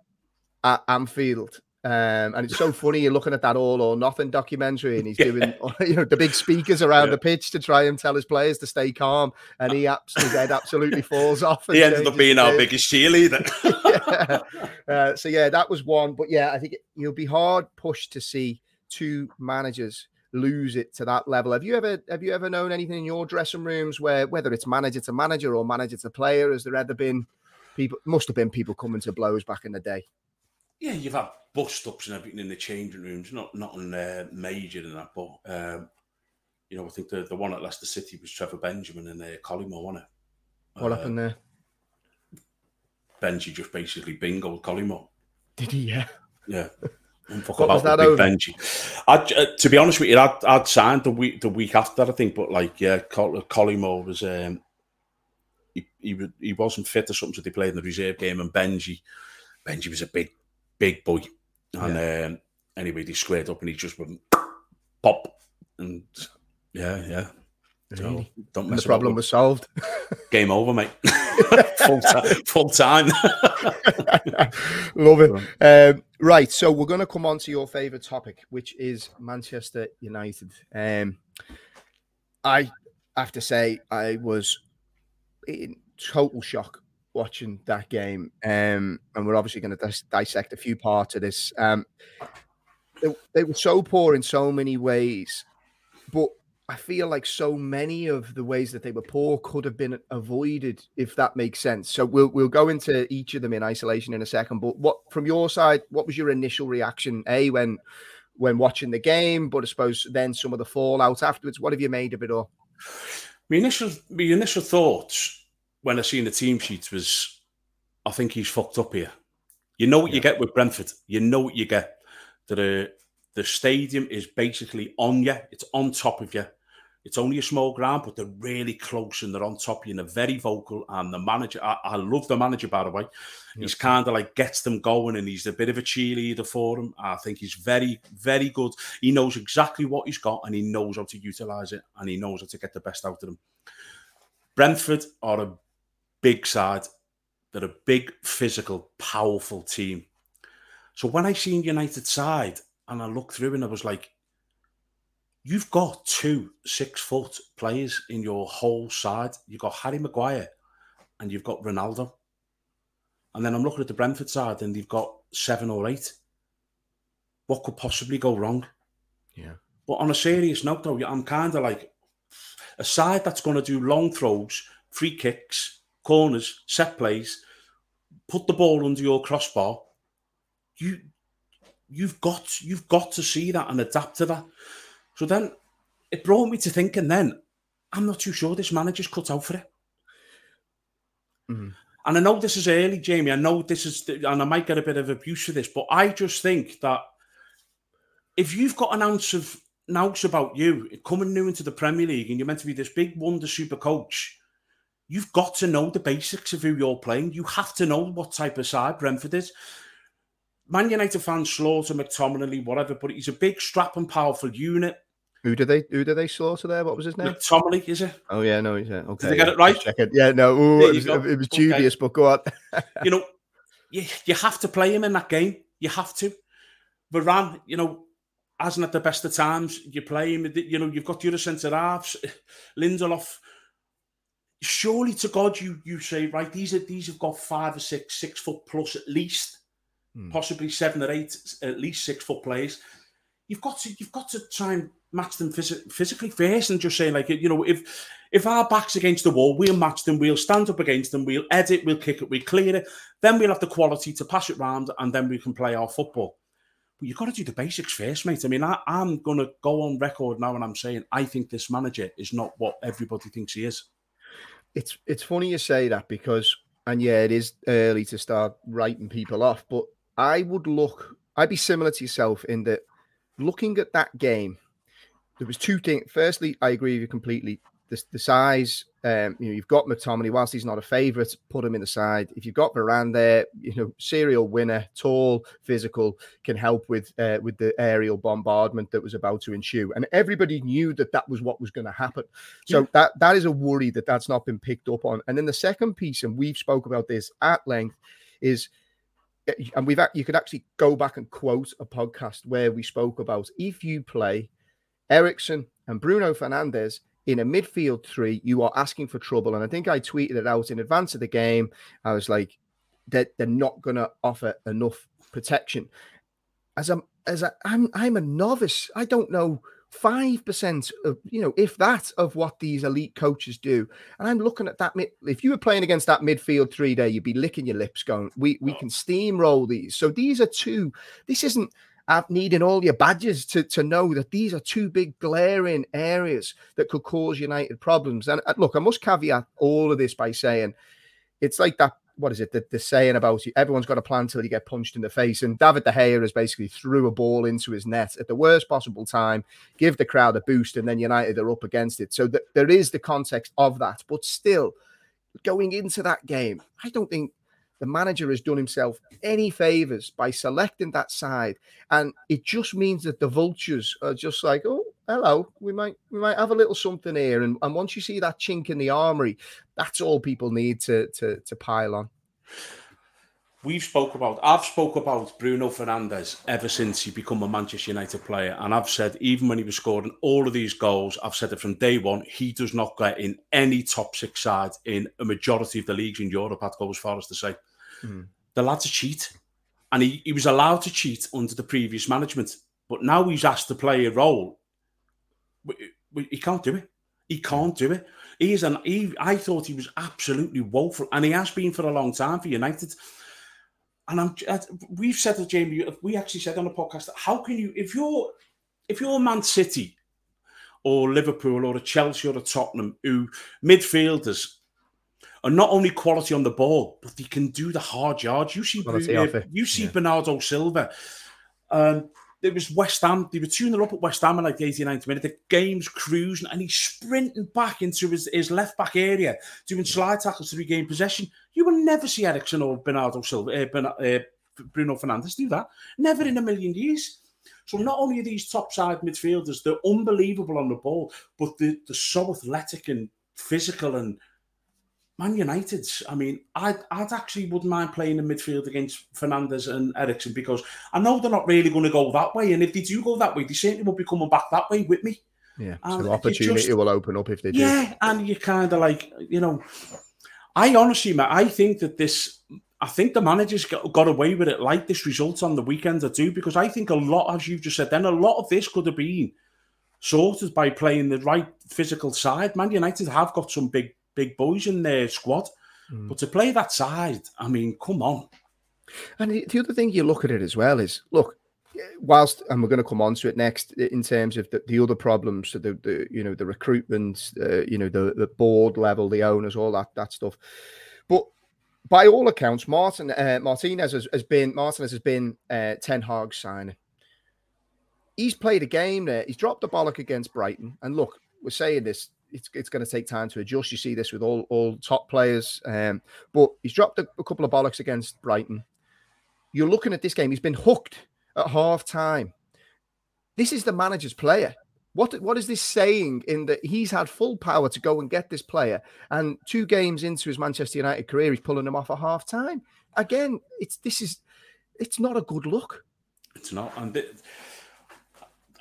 at Anfield um, and it's so funny you're looking at that all or nothing documentary, and he's yeah. doing you know the big speakers around yeah. the pitch to try and tell his players to stay calm, and he his head absolutely falls off. he ended up being our biggest cheerleader. yeah. Uh, so yeah, that was one. But yeah, I think you'll be hard pushed to see two managers lose it to that level. Have you ever have you ever known anything in your dressing rooms where whether it's manager to manager or manager to player, has there ever been people? Must have been people coming to blows back in the day. Yeah, you've had bust ups and everything in the changing rooms, not not on uh, major and that, but um, you know, I think the, the one at Leicester City was Trevor Benjamin and uh, Collymore, wasn't it? What uh, happened there? Benji just basically bingo Collymore. Did he? Yeah. Yeah. Fuck what about was that big? Benji. I, uh, to be honest with you, I'd, I'd signed the week the week after, I think, but like, yeah, Collymore was um, he, he was he wasn't fit or something, so they played in the reserve game, and Benji Benji was a big big boy. And yeah. um, anyway, they squared up and he just went pop. And yeah, yeah. So don't mess the problem was solved. Game over, mate. full, time, full time. Love it. Um, right, so we're going to come on to your favourite topic, which is Manchester United. Um, I have to say, I was in total shock watching that game, um, and we're obviously going to dis- dissect a few parts of this. Um, they, they were so poor in so many ways, but I feel like so many of the ways that they were poor could have been avoided, if that makes sense. So we'll we'll go into each of them in isolation in a second. But what from your side, what was your initial reaction? A when when watching the game, but I suppose then some of the fallout afterwards. What have you made of it all? My initial my initial thoughts when I seen the team sheets was, I think he's fucked up here. You know what yeah. you get with Brentford. You know what you get. That The the stadium is basically on you. It's on top of you. It's only a small ground, but they're really close and they're on top of you and they're very vocal. And the manager, I, I love the manager, by the way. Yeah. He's kind of like gets them going and he's a bit of a cheerleader for them. I think he's very, very good. He knows exactly what he's got and he knows how to utilize it and he knows how to get the best out of them. Brentford are a big side. They're a big, physical, powerful team. So when I seen United side and I looked through and I was like, you've got two six foot players in your whole side. You've got Harry Maguire and you've got Ronaldo. And then I'm looking at the Brentford side and they've got seven or eight. What could possibly go wrong? Yeah. But on a serious note, though, I'm kind of like a side that's going to do long throws, free kicks, corners, set plays, put the ball under your crossbar. You you've got you've got to see that and adapt to that. So then it brought me to thinking then, I'm not too sure this manager's cut out for it. Mm-hmm. And I know this is early, Jamie. I know this is, and I might get a bit of abuse for this, but I just think that if you've got an ounce of ounce about you coming new into the Premier League and you're meant to be this big wonder super coach, you've got to know the basics of who you're playing. You have to know what type of side Brentford is. Man United fans slaughter McTominay, whatever, but he's a big, strap and powerful unit. Who did they who did they slaughter there? What was his name? McTominay, is it? Oh yeah, no, he's it. Okay. Did they get it right? It. Yeah, no, ooh, it, was, it, was, dubious, okay. but go on. you know, you, you have to play him in that game. You have to. Varane, you know, hasn't at the best of times. You're playing, you know, you've got your centre halves, Lindelof. Surely to God, you you say right. These are these have got five or six, six foot plus at least, hmm. possibly seven or eight, at least six foot players. You've got to you've got to try and match them phys- physically first, and just say like you know if if our back's against the wall, we'll match them. We'll stand up against them. We'll edit. We'll kick it. We'll clear it. Then we'll have the quality to pass it round, and then we can play our football but you've got to do the basics first, mate. I mean, I, I, am going to go on record now and I'm saying I think this manager is not what everybody thinks he is. It's it's funny you say that because, and yeah, it is early to start writing people off, but I would look, I'd be similar to yourself in that looking at that game, there was two things. Firstly, I agree with you completely the, the size. Um, you know, you've got McTominay. Whilst he's not a favourite, put him in the side. If you've got Varane there, you know, serial winner, tall, physical, can help with uh, with the aerial bombardment that was about to ensue. And everybody knew that that was what was going to happen. So yeah. that that is a worry that that's not been picked up on. And then the second piece, and we've spoke about this at length, is and we've you could actually go back and quote a podcast where we spoke about if you play Eriksen and Bruno Fernandes in a midfield three, you are asking for trouble. And I think I tweeted it out in advance of the game. I was like, that they're, they're not going to offer enough protection. As I'm, as I, I'm, I'm a novice. I don't know five percent of you know, if that, of what these elite coaches do. And I'm looking at that. Mid, if you were playing against that midfield three there, you'd be licking your lips, going, "We we oh. can steamroll these." So these are two. This isn't needing all your badges to, to know that these are two big glaring areas that could cause United problems. And look, I must caveat all of this by saying it's like that. What is it? The, the saying about you? everyone's got a plan till you get punched in the face. And David De Gea has basically threw a ball into his net at the worst possible time, give the crowd a boost, and then United are up against it. So th- there is the context of that. But still, going into that game, I don't think the manager has done himself any favors by selecting that side, and it just means that the vultures are just like, oh, hello, we might we might have a little something here, and, and once you see that chink in the armory, that's all people need to to to pile on. We've spoke about I've spoke about Bruno Fernandes ever since he become a Manchester United player, and I've said even when he was scoring all of these goals, I've said it from day one. He does not get in any top six side in a majority of the leagues in Europe. I'd go as far as to say Mm. The lad's a cheat. And he, he was allowed to cheat under the previous management. But now he's asked to play a role. He can't do it. He can't do it. He is an. He, I thought he was absolutely woeful, and he has been for a long time for United. And I'm. We've said to Jamie. We actually said on the podcast, that how can you, if you're, if you're Man City, or Liverpool, or a Chelsea, or a Tottenham, who midfielders and not only quality on the ball, but they can do the hard yards. You see, uh, you see yeah. Bernardo Silva. Um, it was West Ham. They were tuning up at West Ham in like the 89th minute. The game's cruising, and he's sprinting back into his, his left back area, doing slide tackles to regain possession. You will never see Eriksen or Bernardo Silva, uh, uh, Bruno Fernandes do that. Never in a million years. So not only are these top side midfielders, they're unbelievable on the ball, but they're, they're so athletic and physical and Man United. I mean, I'd, I'd actually wouldn't mind playing in midfield against Fernandes and Eriksen because I know they're not really going to go that way. And if they do go that way, they certainly will be coming back that way with me. Yeah, and so opportunity just, will open up if they do. Yeah, and you kind of like, you know, I honestly, man, I think that this, I think the managers got, got away with it like this result on the weekend or two because I think a lot, as you've just said, then a lot of this could have been sorted by playing the right physical side. Man United have got some big big boys in their squad. Mm. But to play that side, I mean, come on. And the other thing you look at it as well is look, whilst and we're going to come on to it next in terms of the, the other problems, so the, the you know the recruitment, uh, you know the the board level, the owners, all that that stuff. But by all accounts, Martin uh, Martinez has, has, been Martinez has been uh, Ten Hag signing. He's played a game there. He's dropped the bollock against Brighton, and look, we're saying this it's, it's going to take time to adjust. You see this with all, all top players. Um, but he's dropped a, a, couple of bollocks against Brighton. You're looking at this game, he's been hooked at half time. This is the manager's player. What, what is this saying in that he's had full power to go and get this player? And two games into his Manchester United career, he's pulling him off at half time. Again, it's this is it's not a good look. It's not. And th-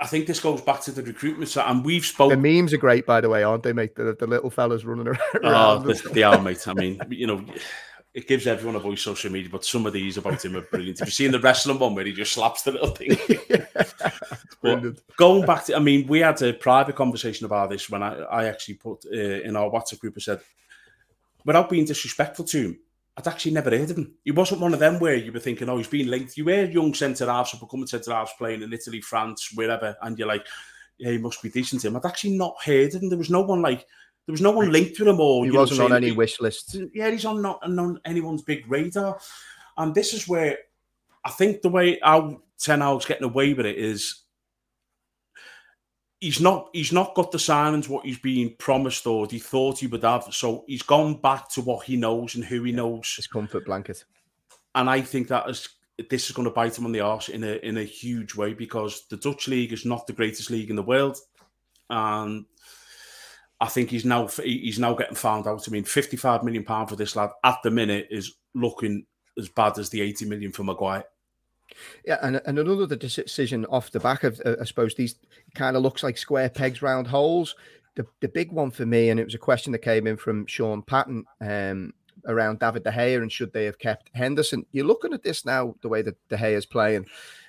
I think this goes back to the recruitment side, and we've spoken. The memes are great, by the way, aren't they, mate? The, the little fellas running around. Oh, the, they are, mate. I mean, you know, it gives everyone a voice social media, but some of these about him are brilliant. Have you seen the wrestling one where he just slaps the little thing? going back to, I mean, we had a private conversation about this when I, I actually put uh, in our WhatsApp group, I said, without being disrespectful to him, I'd actually never heard of him. He wasn't one of them where you were thinking, oh, he's been linked. You hear young centre halves, becoming centre halves playing in Italy, France, wherever, and you're like, yeah, he must be decent to him. I'd actually not heard of him. There was no one like, there was no one linked to him or he wasn't know, on any wish list. Yeah, he's on not on anyone's big radar. And this is where I think the way how Ten Hag's getting away with it is he's not he's not got the signings what he's being promised or he thought he would have. So he's gone back to what he knows and who he knows. His comfort blanket. And I think that is this is going to bite him on the arse in a in a huge way because the Dutch league is not the greatest league in the world, and I think he's now he's now getting found out. I mean, fifty five million pound for this lad at the minute is looking as bad as the eighty million for Maguire. Yeah, and, and another the decision off the back of, uh, I suppose, these kind of looks like square pegs round holes. The, the big one for me, and it was a question that came in from Sean Patton um, around David De Gea and should they have kept Henderson. You're looking at this now, the way that De Gea is playing.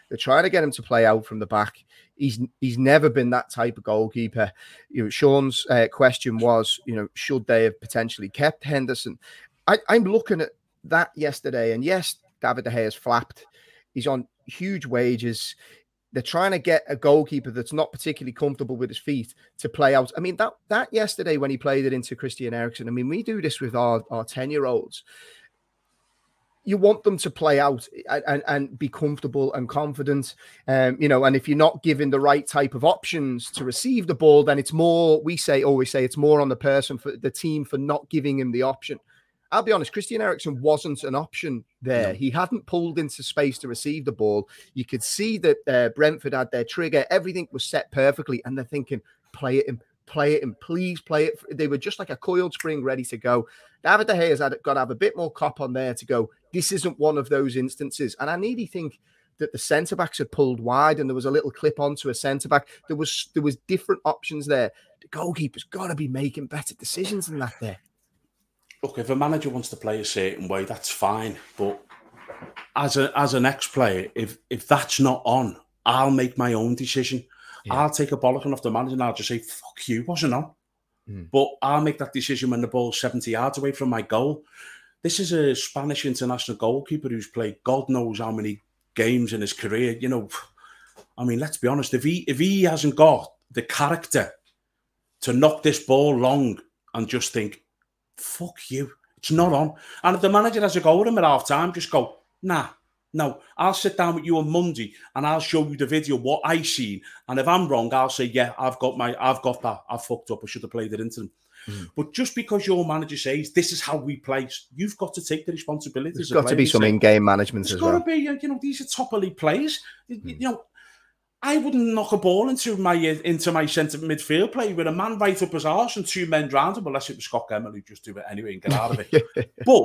They're trying to get him to play out from the back. He's he's never been that type of goalkeeper. You know, Sean's uh, question was, you know, should they have potentially kept Henderson? I, I'm looking at that yesterday, and yes, David De Gea has flapped He's on huge wages. They're trying to get a goalkeeper that's not particularly comfortable with his feet to play out. I mean, that that yesterday when he played it into Christian Eriksen, I mean, we do this with our, our 10 year olds. You want them to play out and, and, be comfortable and confident. Um, you know, and if you're not given the right type of options to receive the ball, then it's more, we say, always say, it's more on the person for the team for not giving him the option. I'll be honest, Christian Eriksen wasn't an option there. No. He hadn't pulled into space to receive the ball. You could see that uh, Brentford had their trigger. Everything was set perfectly. And they're thinking, play it in, play it in, please play it. They were just like a coiled spring ready to go. David De Gea's had got to have a bit more cop on there to go. This isn't one of those instances. And I nearly think that the centre backs had pulled wide and there was a little clip onto a centre back. There was there was different options there. The goalkeeper's got to be making better decisions than that there look, if a manager wants to play a certain way, that's fine. But as a as an ex player, if if that's not on, I'll make my own decision. Yeah. I'll take a bollocking off the manager and I'll just say, "Fuck you, wasn't on." Mm. But I'll make that decision when the ball's seventy yards away from my goal. This is a Spanish international goalkeeper who's played God knows how many games in his career. You know, I mean, let's be honest. If he if he hasn't got the character to knock this ball long and just think, fuck you. It's not on. And if the manager has a go with him at half time, just go, nah, no, I'll sit down with you on Monday and I'll show you the video what I seen. And if I'm wrong, I'll say, yeah, I've got my, I've got that. I fucked up. I should have played it into them. Mm. But just because your manager says this is how we play, you've got to take the responsibility. There's got to be some in-game management as well. There's got to be, you know, these are top elite players. Mm. You know, I wouldn't knock a ball into my uh, into my centre midfield play with a man right up his arse and two men round him, unless it was Scott Gemmill who just do it anyway and get out of it. but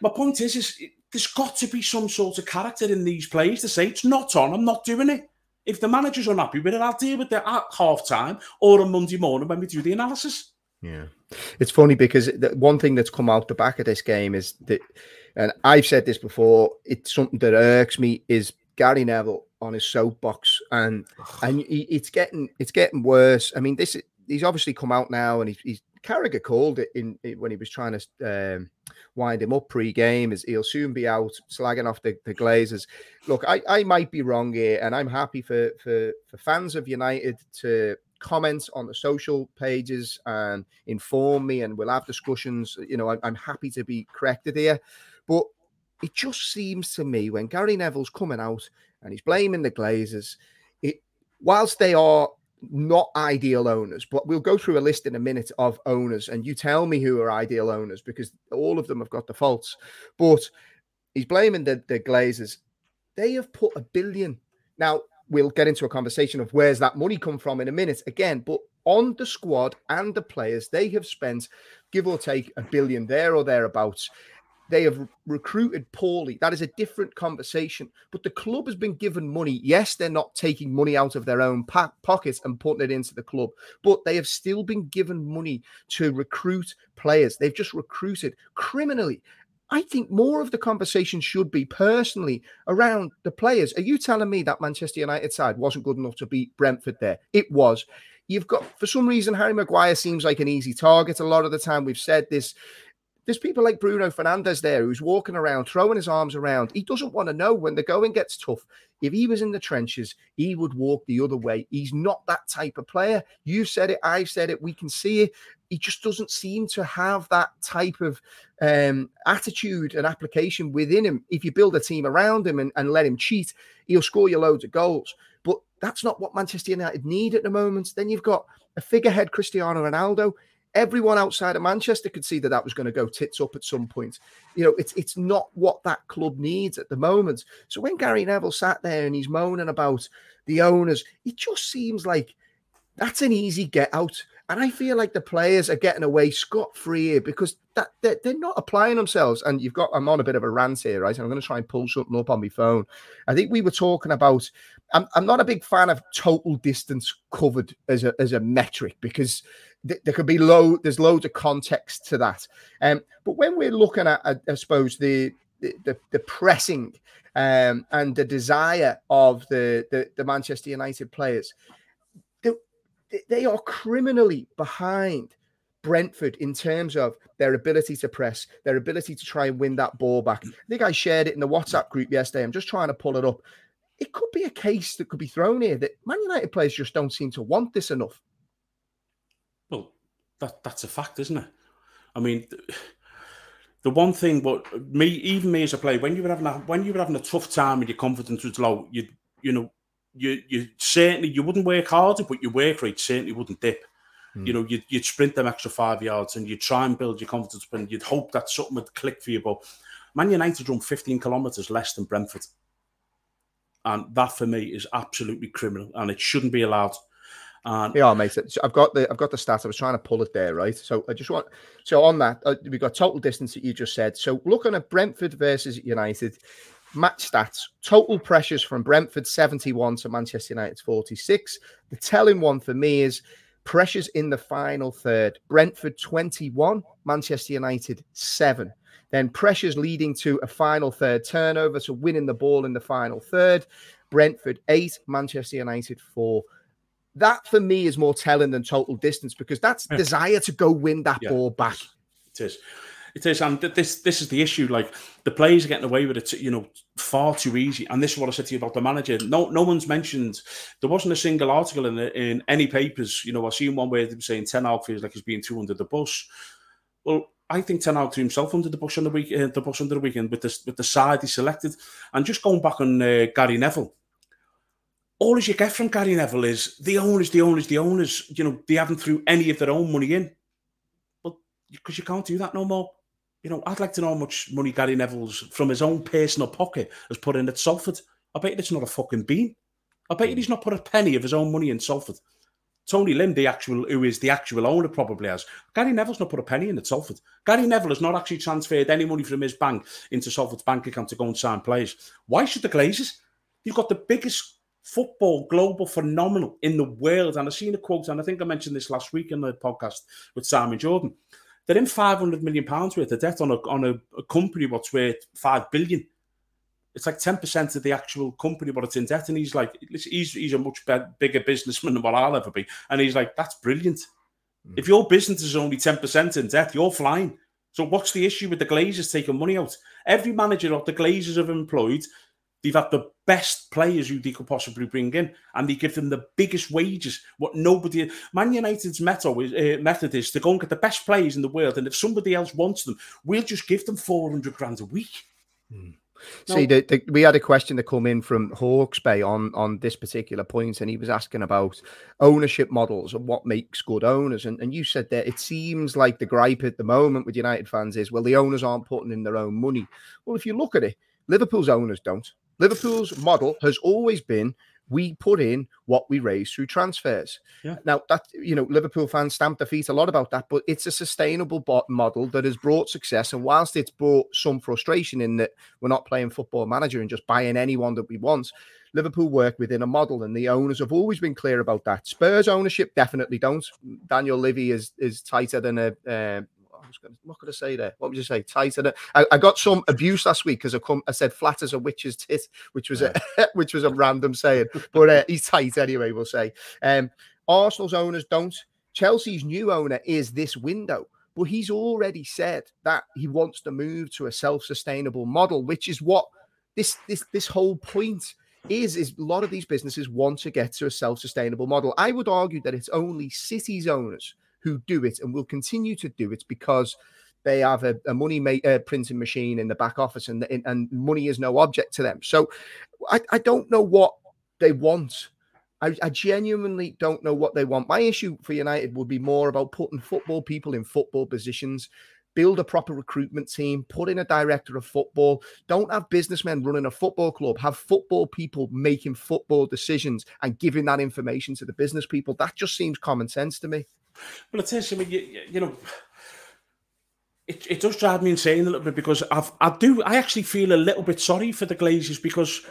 my point is, is there's got to be some sort of character in these players to say it's not on. I'm not doing it. If the manager's unhappy with it, I'll deal with it at half time or on Monday morning when we do the analysis. Yeah, it's funny because the one thing that's come out the back of this game is that, and I've said this before, it's something that irks me is Gary Neville on his soapbox, and and he, it's getting it's getting worse. I mean, this he's obviously come out now, and he's, he's Carragher called it in, in, when he was trying to um, wind him up pre-game. As he'll soon be out, slagging off the, the Glazers. Look, I, I might be wrong here, and I'm happy for for for fans of United to comment on the social pages and inform me, and we'll have discussions. You know, I, I'm happy to be corrected here, but it just seems to me when Gary Neville's coming out and he's blaming the Glazers, it whilst they are not ideal owners, but we'll go through a list in a minute of owners, and you tell me who are ideal owners because all of them have got the faults. But he's blaming the, the Glazers. They have put a billion. Now, we'll get into a conversation of where's that money come from in a minute again, but on the squad and the players, they have spent, give or take, a billion there or thereabouts they have recruited poorly. That is a different conversation. But the club has been given money. Yes, they're not taking money out of their own pa- pockets and putting it into the club, but they have still been given money to recruit players. They've just recruited criminally. I think more of the conversation should be personally around the players. Are you telling me that Manchester United side wasn't good enough to beat Brentford there? It was. You've got, for some reason, Harry Maguire seems like an easy target a lot of the time. We've said this. There's people like Bruno Fernandes there who's walking around, throwing his arms around. He doesn't want to know when the going gets tough. If he was in the trenches, he would walk the other way. He's not that type of player. You've said it, I've said it, we can see it. He just doesn't seem to have that type of um, attitude and application within him. If you build a team around him and, and let him cheat, he'll score you loads of goals. But that's not what Manchester United need at the moment. Then you've got a figurehead, Cristiano Ronaldo everyone outside of Manchester could see that that was going to go tits up at some point. You know, it's it's not what that club needs at the moment. So when Gary Neville sat there and he's moaning about the owners, it just seems like that's an easy get out. And I feel like the players are getting away scot free here because that they're, they're, not applying themselves. And you've got, I'm on a bit of a rant here, right? And I'm going to try and pull something up on my phone. I think we were talking about, I'm, I'm not a big fan of total distance covered as a, as a metric because th- there could be low, there's loads of context to that. Um, but when we're looking at, I, I suppose, the, the, the pressing um, and the desire of the, the, the Manchester United players, they are criminally behind Brentford in terms of their ability to press, their ability to try and win that ball back. I think I shared it in the WhatsApp group yesterday. I'm just trying to pull it up. It could be a case that could be thrown here that Man United players just don't seem to want this enough. That that's a fact, isn't it? I mean, the one thing, but me, even me as a player, when you were having a, when you were having a tough time and your confidence was low, you you know you you certainly you wouldn't work harder, but your work rate certainly wouldn't dip. Mm. You know, you'd, you'd sprint them extra five yards and you'd try and build your confidence, and you'd hope that something would click for you. But Man United run 15 kilometres less than Brentford. And that for me is absolutely criminal and it shouldn't be allowed. And yeah, mate. I've got the I've got the stats. I was trying to pull it there, right? So I just want so on that uh, we've got total distance that you just said. So looking at Brentford versus United, match stats total pressures from Brentford 71 to Manchester United's 46. The telling one for me is pressures in the final third Brentford 21, Manchester United 7. Then pressures leading to a final third turnover, so winning the ball in the final third. Brentford 8, Manchester United 4. That for me is more telling than total distance because that's yeah. desire to go win that yeah. ball back. It is. It is, and this this is the issue. Like the players are getting away with it, you know, far too easy. And this is what I said to you about the manager. No, no one's mentioned. There wasn't a single article in in any papers. You know, I seen one where they were saying Ten Hag feels like he's being thrown under the bus. Well, I think Ten Hag threw himself under the bus on the week, uh, the bus under the weekend with the with the side he selected. And just going back on uh, Gary Neville, all as you get from Gary Neville is the owners, the owners, the owners. You know, they haven't threw any of their own money in, but because you can't do that no more. You know, I'd like to know how much money Gary Neville's from his own personal pocket has put in at Salford. I bet it's not a fucking bean. I bet he's not put a penny of his own money in Salford. Tony Lim, the actual who is the actual owner, probably has. Gary Neville's not put a penny in at Salford. Gary Neville has not actually transferred any money from his bank into Salford's bank account to go and sign players. Why should the Glazers? You've got the biggest football global phenomenal in the world. And I've seen a quote, and I think I mentioned this last week in the podcast with Simon Jordan. They're in 500 million pounds worth of debt on a on a, a company what's worth five billion. It's like 10% of the actual company, but it's in debt. And he's like, he's he's a much better, bigger businessman than what I'll ever be. And he's like, that's brilliant. Mm. If your business is only 10% in debt, you're flying. So what's the issue with the Glazers taking money out? Every manager that the Glazers have employed They've had the best players who they could possibly bring in, and they give them the biggest wages. What nobody, Man United's method is, uh, method is to go and get the best players in the world, and if somebody else wants them, we'll just give them four hundred grand a week. Hmm. See, the, the, we had a question to come in from Hawke's Bay on on this particular point, and he was asking about ownership models and what makes good owners. And, and you said that it seems like the gripe at the moment with United fans is, well, the owners aren't putting in their own money. Well, if you look at it, Liverpool's owners don't. Liverpool's model has always been We put in what we raise through transfers. Yeah. Now that you know, Liverpool fans stamp their feet a lot about that, but it's a sustainable model that has brought success. And whilst it's brought some frustration in that we're not playing football manager and just buying anyone that we want, Liverpool work within a model, and the owners have always been clear about that. Spurs ownership definitely don't. Daniel Levy is is tighter than a. Uh, gonna, what could I say there? What would you say? Tighter. I, I got some abuse last week because I come. I said flat as a witch's tit, which was yeah. a which was a random saying, but uh, he's tight anyway. We'll say. Um, Arsenal's owners don't. Chelsea's new owner is this window. But he's already said that he wants to move to a self-sustainable model, which is what this this this whole point is is a lot of these businesses want to get to a self-sustainable model. I would argue that it's only City's owners who do it and will continue to do it because they have a, a money ma- uh, printing machine in the back office and, and money is no object to them. So I, I don't know what they want. I, I, genuinely don't know what they want. My issue for United would be more about putting football people in football positions build a proper recruitment team, put in a director of football. Don't have businessmen running a football club. Have football people making football decisions and giving that information to the business people. That just seems common sense to me. Well, it is. I mean, you, you know, it, it does drive me insane a little bit because I've, I do. I actually feel a little bit sorry for the Glazers because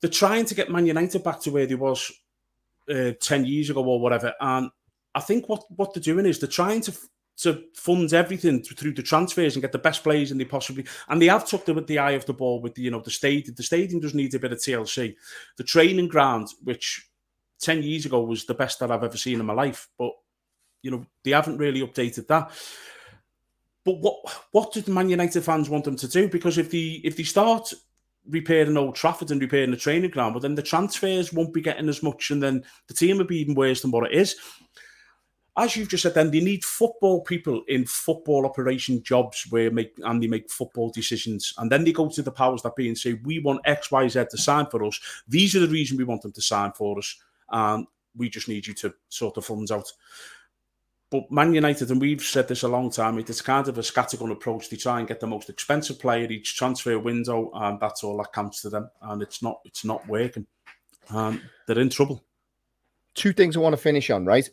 they're trying to get Man United back to where they was uh, ten years ago or whatever. And I think what what they're doing is they're trying to to fund everything through the transfers and get the best players and they possibly and they have took them at the eye of the ball with the you know the stadium. The stadium does need a bit of TLC. The training ground, which ten years ago was the best that I've ever seen in my life, but you know they haven't really updated that. But what what do the Man United fans want them to do? Because if the if they start repairing Old Trafford and repairing the training ground, but then the transfers won't be getting as much, and then the team will be even worse than what it is as you've just said, then they need football people in football operation jobs where make and they make football decisions, and then they go to the powers that be and say, "We want X, Y, Z to sign for us. These are the reason we want them to sign for us, and we just need you to sort the funds out." But Man United, and we've said this a long time, it's kind of a scattergun approach. They try and get the most expensive player each transfer window, and that's all that counts to them. And it's not, it's not working. And they're in trouble. Two things I want to finish on, right?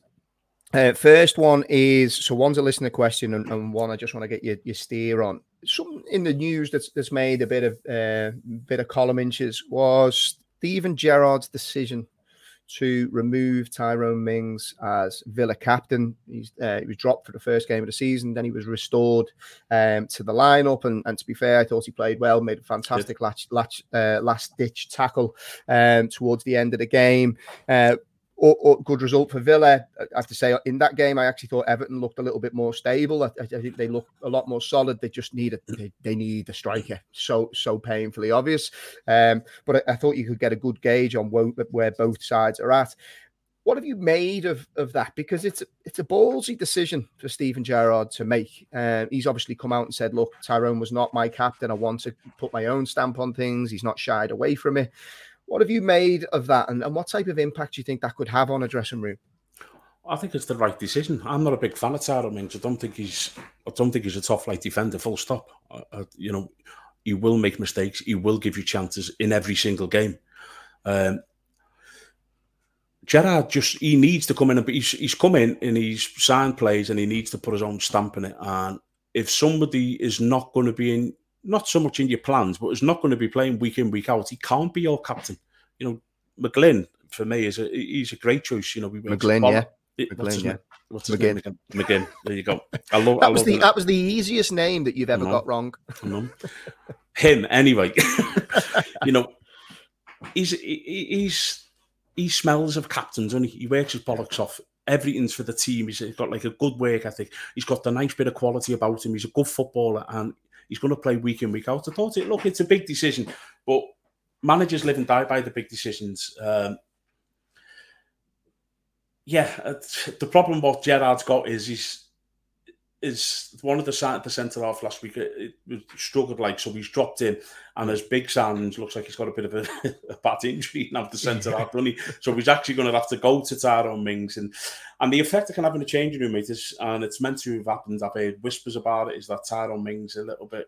Uh, first one is so one's a listener question, and, and one I just want to get your, your steer on. Something in the news that's that's made a bit of uh, bit of column inches was Steven Gerrard's decision to remove Tyrone Mings as Villa captain. He's, uh, he was dropped for the first game of the season, then he was restored um, to the lineup. And, and to be fair, I thought he played well, made a fantastic latch, latch, uh, last ditch tackle um, towards the end of the game. Uh, or, or good result for Villa. I have to say, in that game, I actually thought Everton looked a little bit more stable. I, I think they look a lot more solid. They just need a they, they need a striker. So so painfully obvious. Um, but I, I, thought you could get a good gauge on where, where both sides are at. What have you made of, of that? Because it's it's a ballsy decision for Steven Gerrard to make. Um, he's obviously come out and said, "Look, Tyrone was not my captain. I want to put my own stamp on things." He's not shied away from it. What have you made of that, and, and what type of impact do you think that could have on a dressing room? I think it's the right decision. I'm not a big fan of Tyrone Mings. I don't think he's. I don't think he's a top flight defender. Full stop. You know, he will make mistakes. He will give you chances in every single game. Um, Gerrard just he needs to come in and he's he's come in and he's signed plays and he needs to put his own stamp in it. And if somebody is not going to be in not so much in your plans, but is not going to be playing week in, week out. He can't be your captain. You know, McGlynn for me is a he's a great choice. You know, we McGlynn, yeah. McGlynn, yeah. What's his McGinn. name McGinn. There you go. I love that. I was love the that was the easiest name that you've ever no. got wrong. No. Him anyway. you know, he's he's he smells of captains and he, he works his bollocks off. Everything's for the team. He's got like a good work ethic. He's got the nice bit of quality about him. He's a good footballer and He's going to play week in, week out. I thought, it, look, it's a big decision, but managers live and die by the big decisions. Um, yeah, the problem what Gerrard's got is he's is one of the the centre half last week. It, it, struggled like so. He's dropped in, and as Big Sands looks like he's got a bit of a, a bad injury now. The centre half running, so he's actually going to have to go to Tyrone Mings, and and the effect it can have in the changing room, it is, and it's meant to have happened. I've heard whispers about it. Is that Tyrone Mings a little bit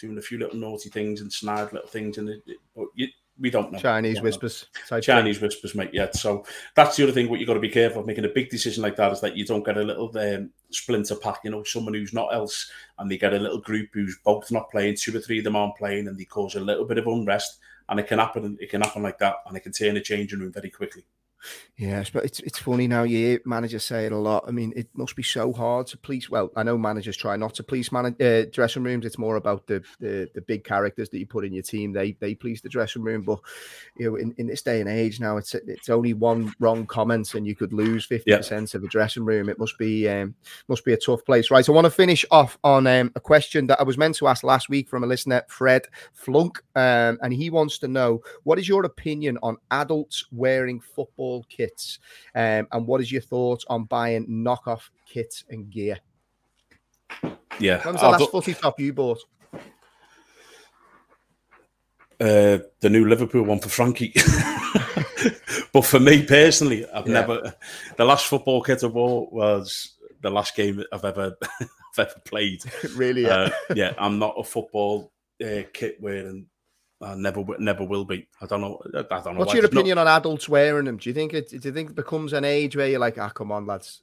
doing a few little naughty things and snide little things, and it, but you, we don't know. Chinese don't whispers. Chinese thing. whispers, mate. Yeah. So that's the other thing. What you've got to be careful of making a big decision like that is that you don't get a little um, splinter pack. You know, someone who's not else, and they get a little group who's both not playing. Two or three of them aren't playing, and they cause a little bit of unrest. And it can happen. It can happen like that, and it can turn a changing room very quickly. Yeah, but it's it's funny now. You hear managers say it a lot. I mean, it must be so hard to police. Well, I know managers try not to police man- uh, dressing rooms. It's more about the, the the big characters that you put in your team. They they police the dressing room. But you know, in, in this day and age now, it's it's only one wrong comment and you could lose fifty yeah. percent of the dressing room. It must be um, must be a tough place, right? So I want to finish off on um, a question that I was meant to ask last week from a listener, Fred Flunk, um, and he wants to know what is your opinion on adults wearing football football kits? Um, and what is your thoughts on buying knockoff kits and gear? Yeah. When was the I've last got... footy top you bought? Uh, the new Liverpool one for Frankie. but for me personally, I've yeah. never. The last football kit I bought was the last game I've ever I've ever played. really? Yeah. Uh, yeah, I'm not a football uh, kit wearing I never, never will be. I don't know. I don't know. What's your opinion not... on adults wearing them? Do you think it? Do you think it becomes an age where you're like, ah, come on, lads?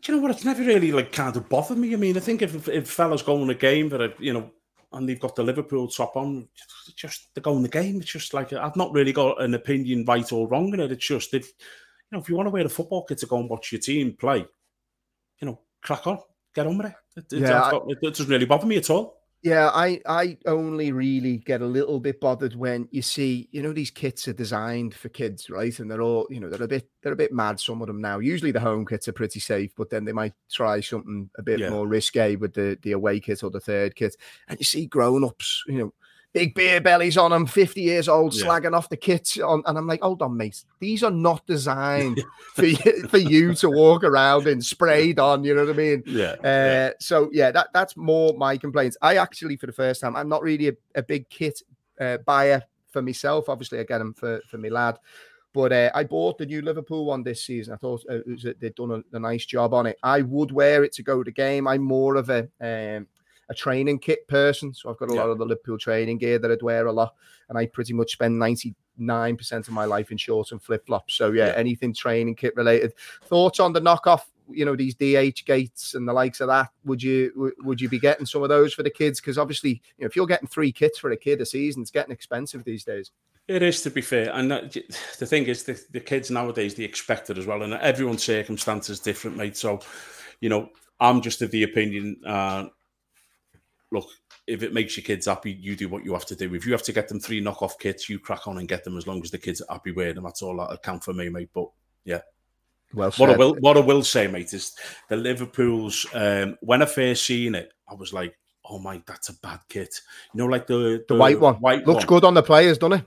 Do you know what? It's never really like kind of bothered me. I mean, I think if if fellas go in a game that are, you know, and they've got the Liverpool top on, just they go in the game. It's just like I've not really got an opinion right or wrong in it. It's just if you know if you want to wear a football kit to go and watch your team play, you know, crack on, get on with it. It, it, yeah, I... it doesn't really bother me at all. Yeah, I I only really get a little bit bothered when you see, you know, these kits are designed for kids, right? And they're all, you know, they're a bit they're a bit mad. Some of them now. Usually the home kits are pretty safe, but then they might try something a bit yeah. more risque with the the away kit or the third kit. And you see grown ups, you know, big beer bellies on them, 50 years old, yeah. slagging off the kits on. And I'm like, hold on, mate. These are not designed for, you, for you to walk around and sprayed on, you know what I mean? Yeah, uh, yeah. So, yeah, that, that's more my complaints. I actually, for the first time, I'm not really a, a big kit uh, buyer for myself. Obviously, I get them for, for my lad. But uh, I bought the new Liverpool one this season. I thought uh, was, they'd done a, a, nice job on it. I would wear it to go to the game. I'm more of a um, a training kit person. So I've got a yeah. lot of the Liverpool training gear that I'd wear a lot. And I pretty much spend 99% of my life in shorts and flip flops. So yeah, yeah, anything training kit related. Thoughts on the knockoff, you know, these DH gates and the likes of that. Would you would you be getting some of those for the kids? Because obviously, you know, if you're getting three kits for a kid a season, it's getting expensive these days. It is, to be fair, and that, the thing is, the, the kids nowadays they expect it as well, and everyone's circumstance is different, mate. So, you know, I'm just of the opinion, uh, look, if it makes your kids happy, you do what you have to do. If you have to get them three knockoff kits, you crack on and get them as long as the kids are happy wearing them. That's all that account for me, mate. But yeah. Well, what I will what I will say, mate, is the Liverpool's. Um, when I first seen it, I was like, "Oh my, that's a bad kit." You know, like the the, the white one. White looks one. good on the players, doesn't it?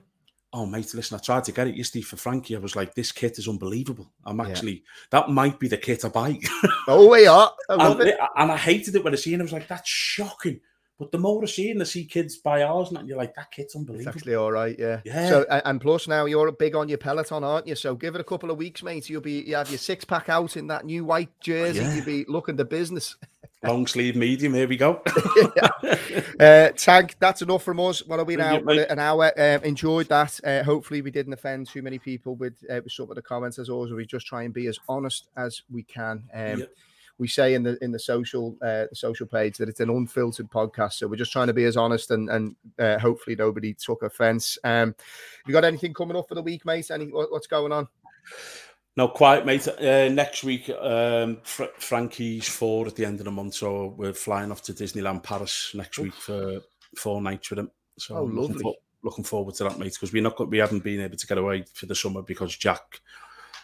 oh mate, listen, I tried to get it yesterday for Frankie. I was like, this kit is unbelievable. I'm actually yeah. that might be the kit I buy. oh, we are. I and, it. And I hated it when I seen it. I was like, that's shocking. But the more I see and I see kids buy ours, and you're like, that kid's unbelievable. It's actually all right, yeah. Yeah. So and plus now you're big on your peloton, aren't you? So give it a couple of weeks, mate. You'll be you have your six pack out in that new white jersey. Yeah. You'll be looking the business. Long sleeve medium. Here we go. uh, tag. That's enough from us. What are we now? An hour. Um, enjoyed that. Uh, hopefully, we didn't offend too many people with, uh, with some of the comments. As always, we just try and be as honest as we can. Um, yep we say in the in the social uh, social page that it's an unfiltered podcast. So we're just trying to be as honest and and uh, hopefully nobody took offense. Um, you got anything coming up for the week, mate? Any what's going on? No, quite, mate. Uh, next week, um, Fr- Frankie's four at the end of the month, so we're flying off to Disneyland Paris next week for four nights with him. So oh, lovely. Looking, for- looking forward to that, mate, because we not we haven't been able to get away for the summer because Jack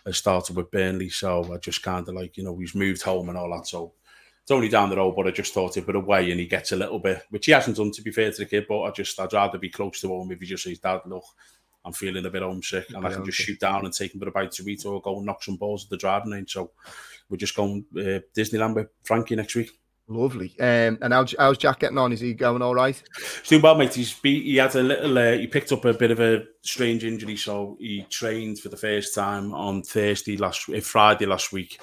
I started with Burnley, so I just kind of like you know he's moved home and all that. So it's only down the road, but I just thought if we're away and he gets a little bit, which he hasn't done to be fair to the kid, but I just I'd rather be close to home if he just says, "Dad, look, I'm feeling a bit homesick," and I can just shoot down and take him for a bite to eat or go and knock some balls at the driving range. So we're just going uh, Disneyland with Frankie next week. Lovely. Um, and how's, how's Jack getting on? Is he going all right? He's doing well, mate. He's he had a little. Uh, he picked up a bit of a strange injury, so he trained for the first time on Thursday last, uh, Friday last week.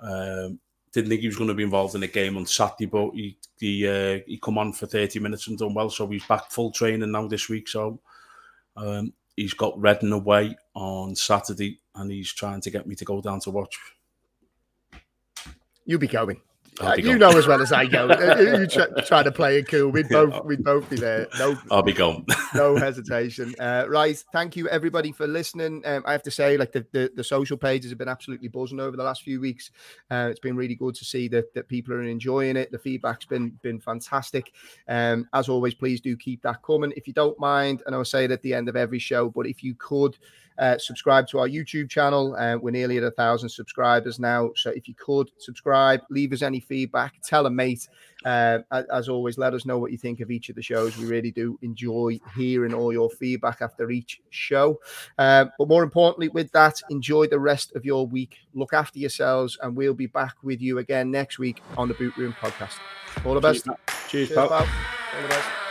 Um, didn't think he was going to be involved in a game on Saturday, but he he uh, he come on for thirty minutes and done well. So he's back full training now this week. So Um, he's got Reading away on Saturday, and he's trying to get me to go down to watch. You'll be going. Uh, you know as well as I know. you try, try, to play it cool. We'd both we'd both be there. No, I'll be gone. no hesitation. Uh, right, thank you everybody for listening. Um, I have to say, like the, the, the social pages have been absolutely buzzing over the last few weeks. Uh, it's been really good to see that that people are enjoying it. The feedback's been been fantastic. Um, as always, please do keep that coming. If you don't mind, and I'll say it at the end of every show, but if you could uh, subscribe to our YouTube channel. Uh, we're nearly at a thousand subscribers now. So if you could subscribe, leave us any feedback, tell a mate. Uh, as always, let us know what you think of each of the shows. We really do enjoy hearing all your feedback after each show. Uh, but more importantly, with that, enjoy the rest of your week. Look after yourselves, and we'll be back with you again next week on the Boot Room podcast. All the best. Cheers, Cheers pal. pal. All the best.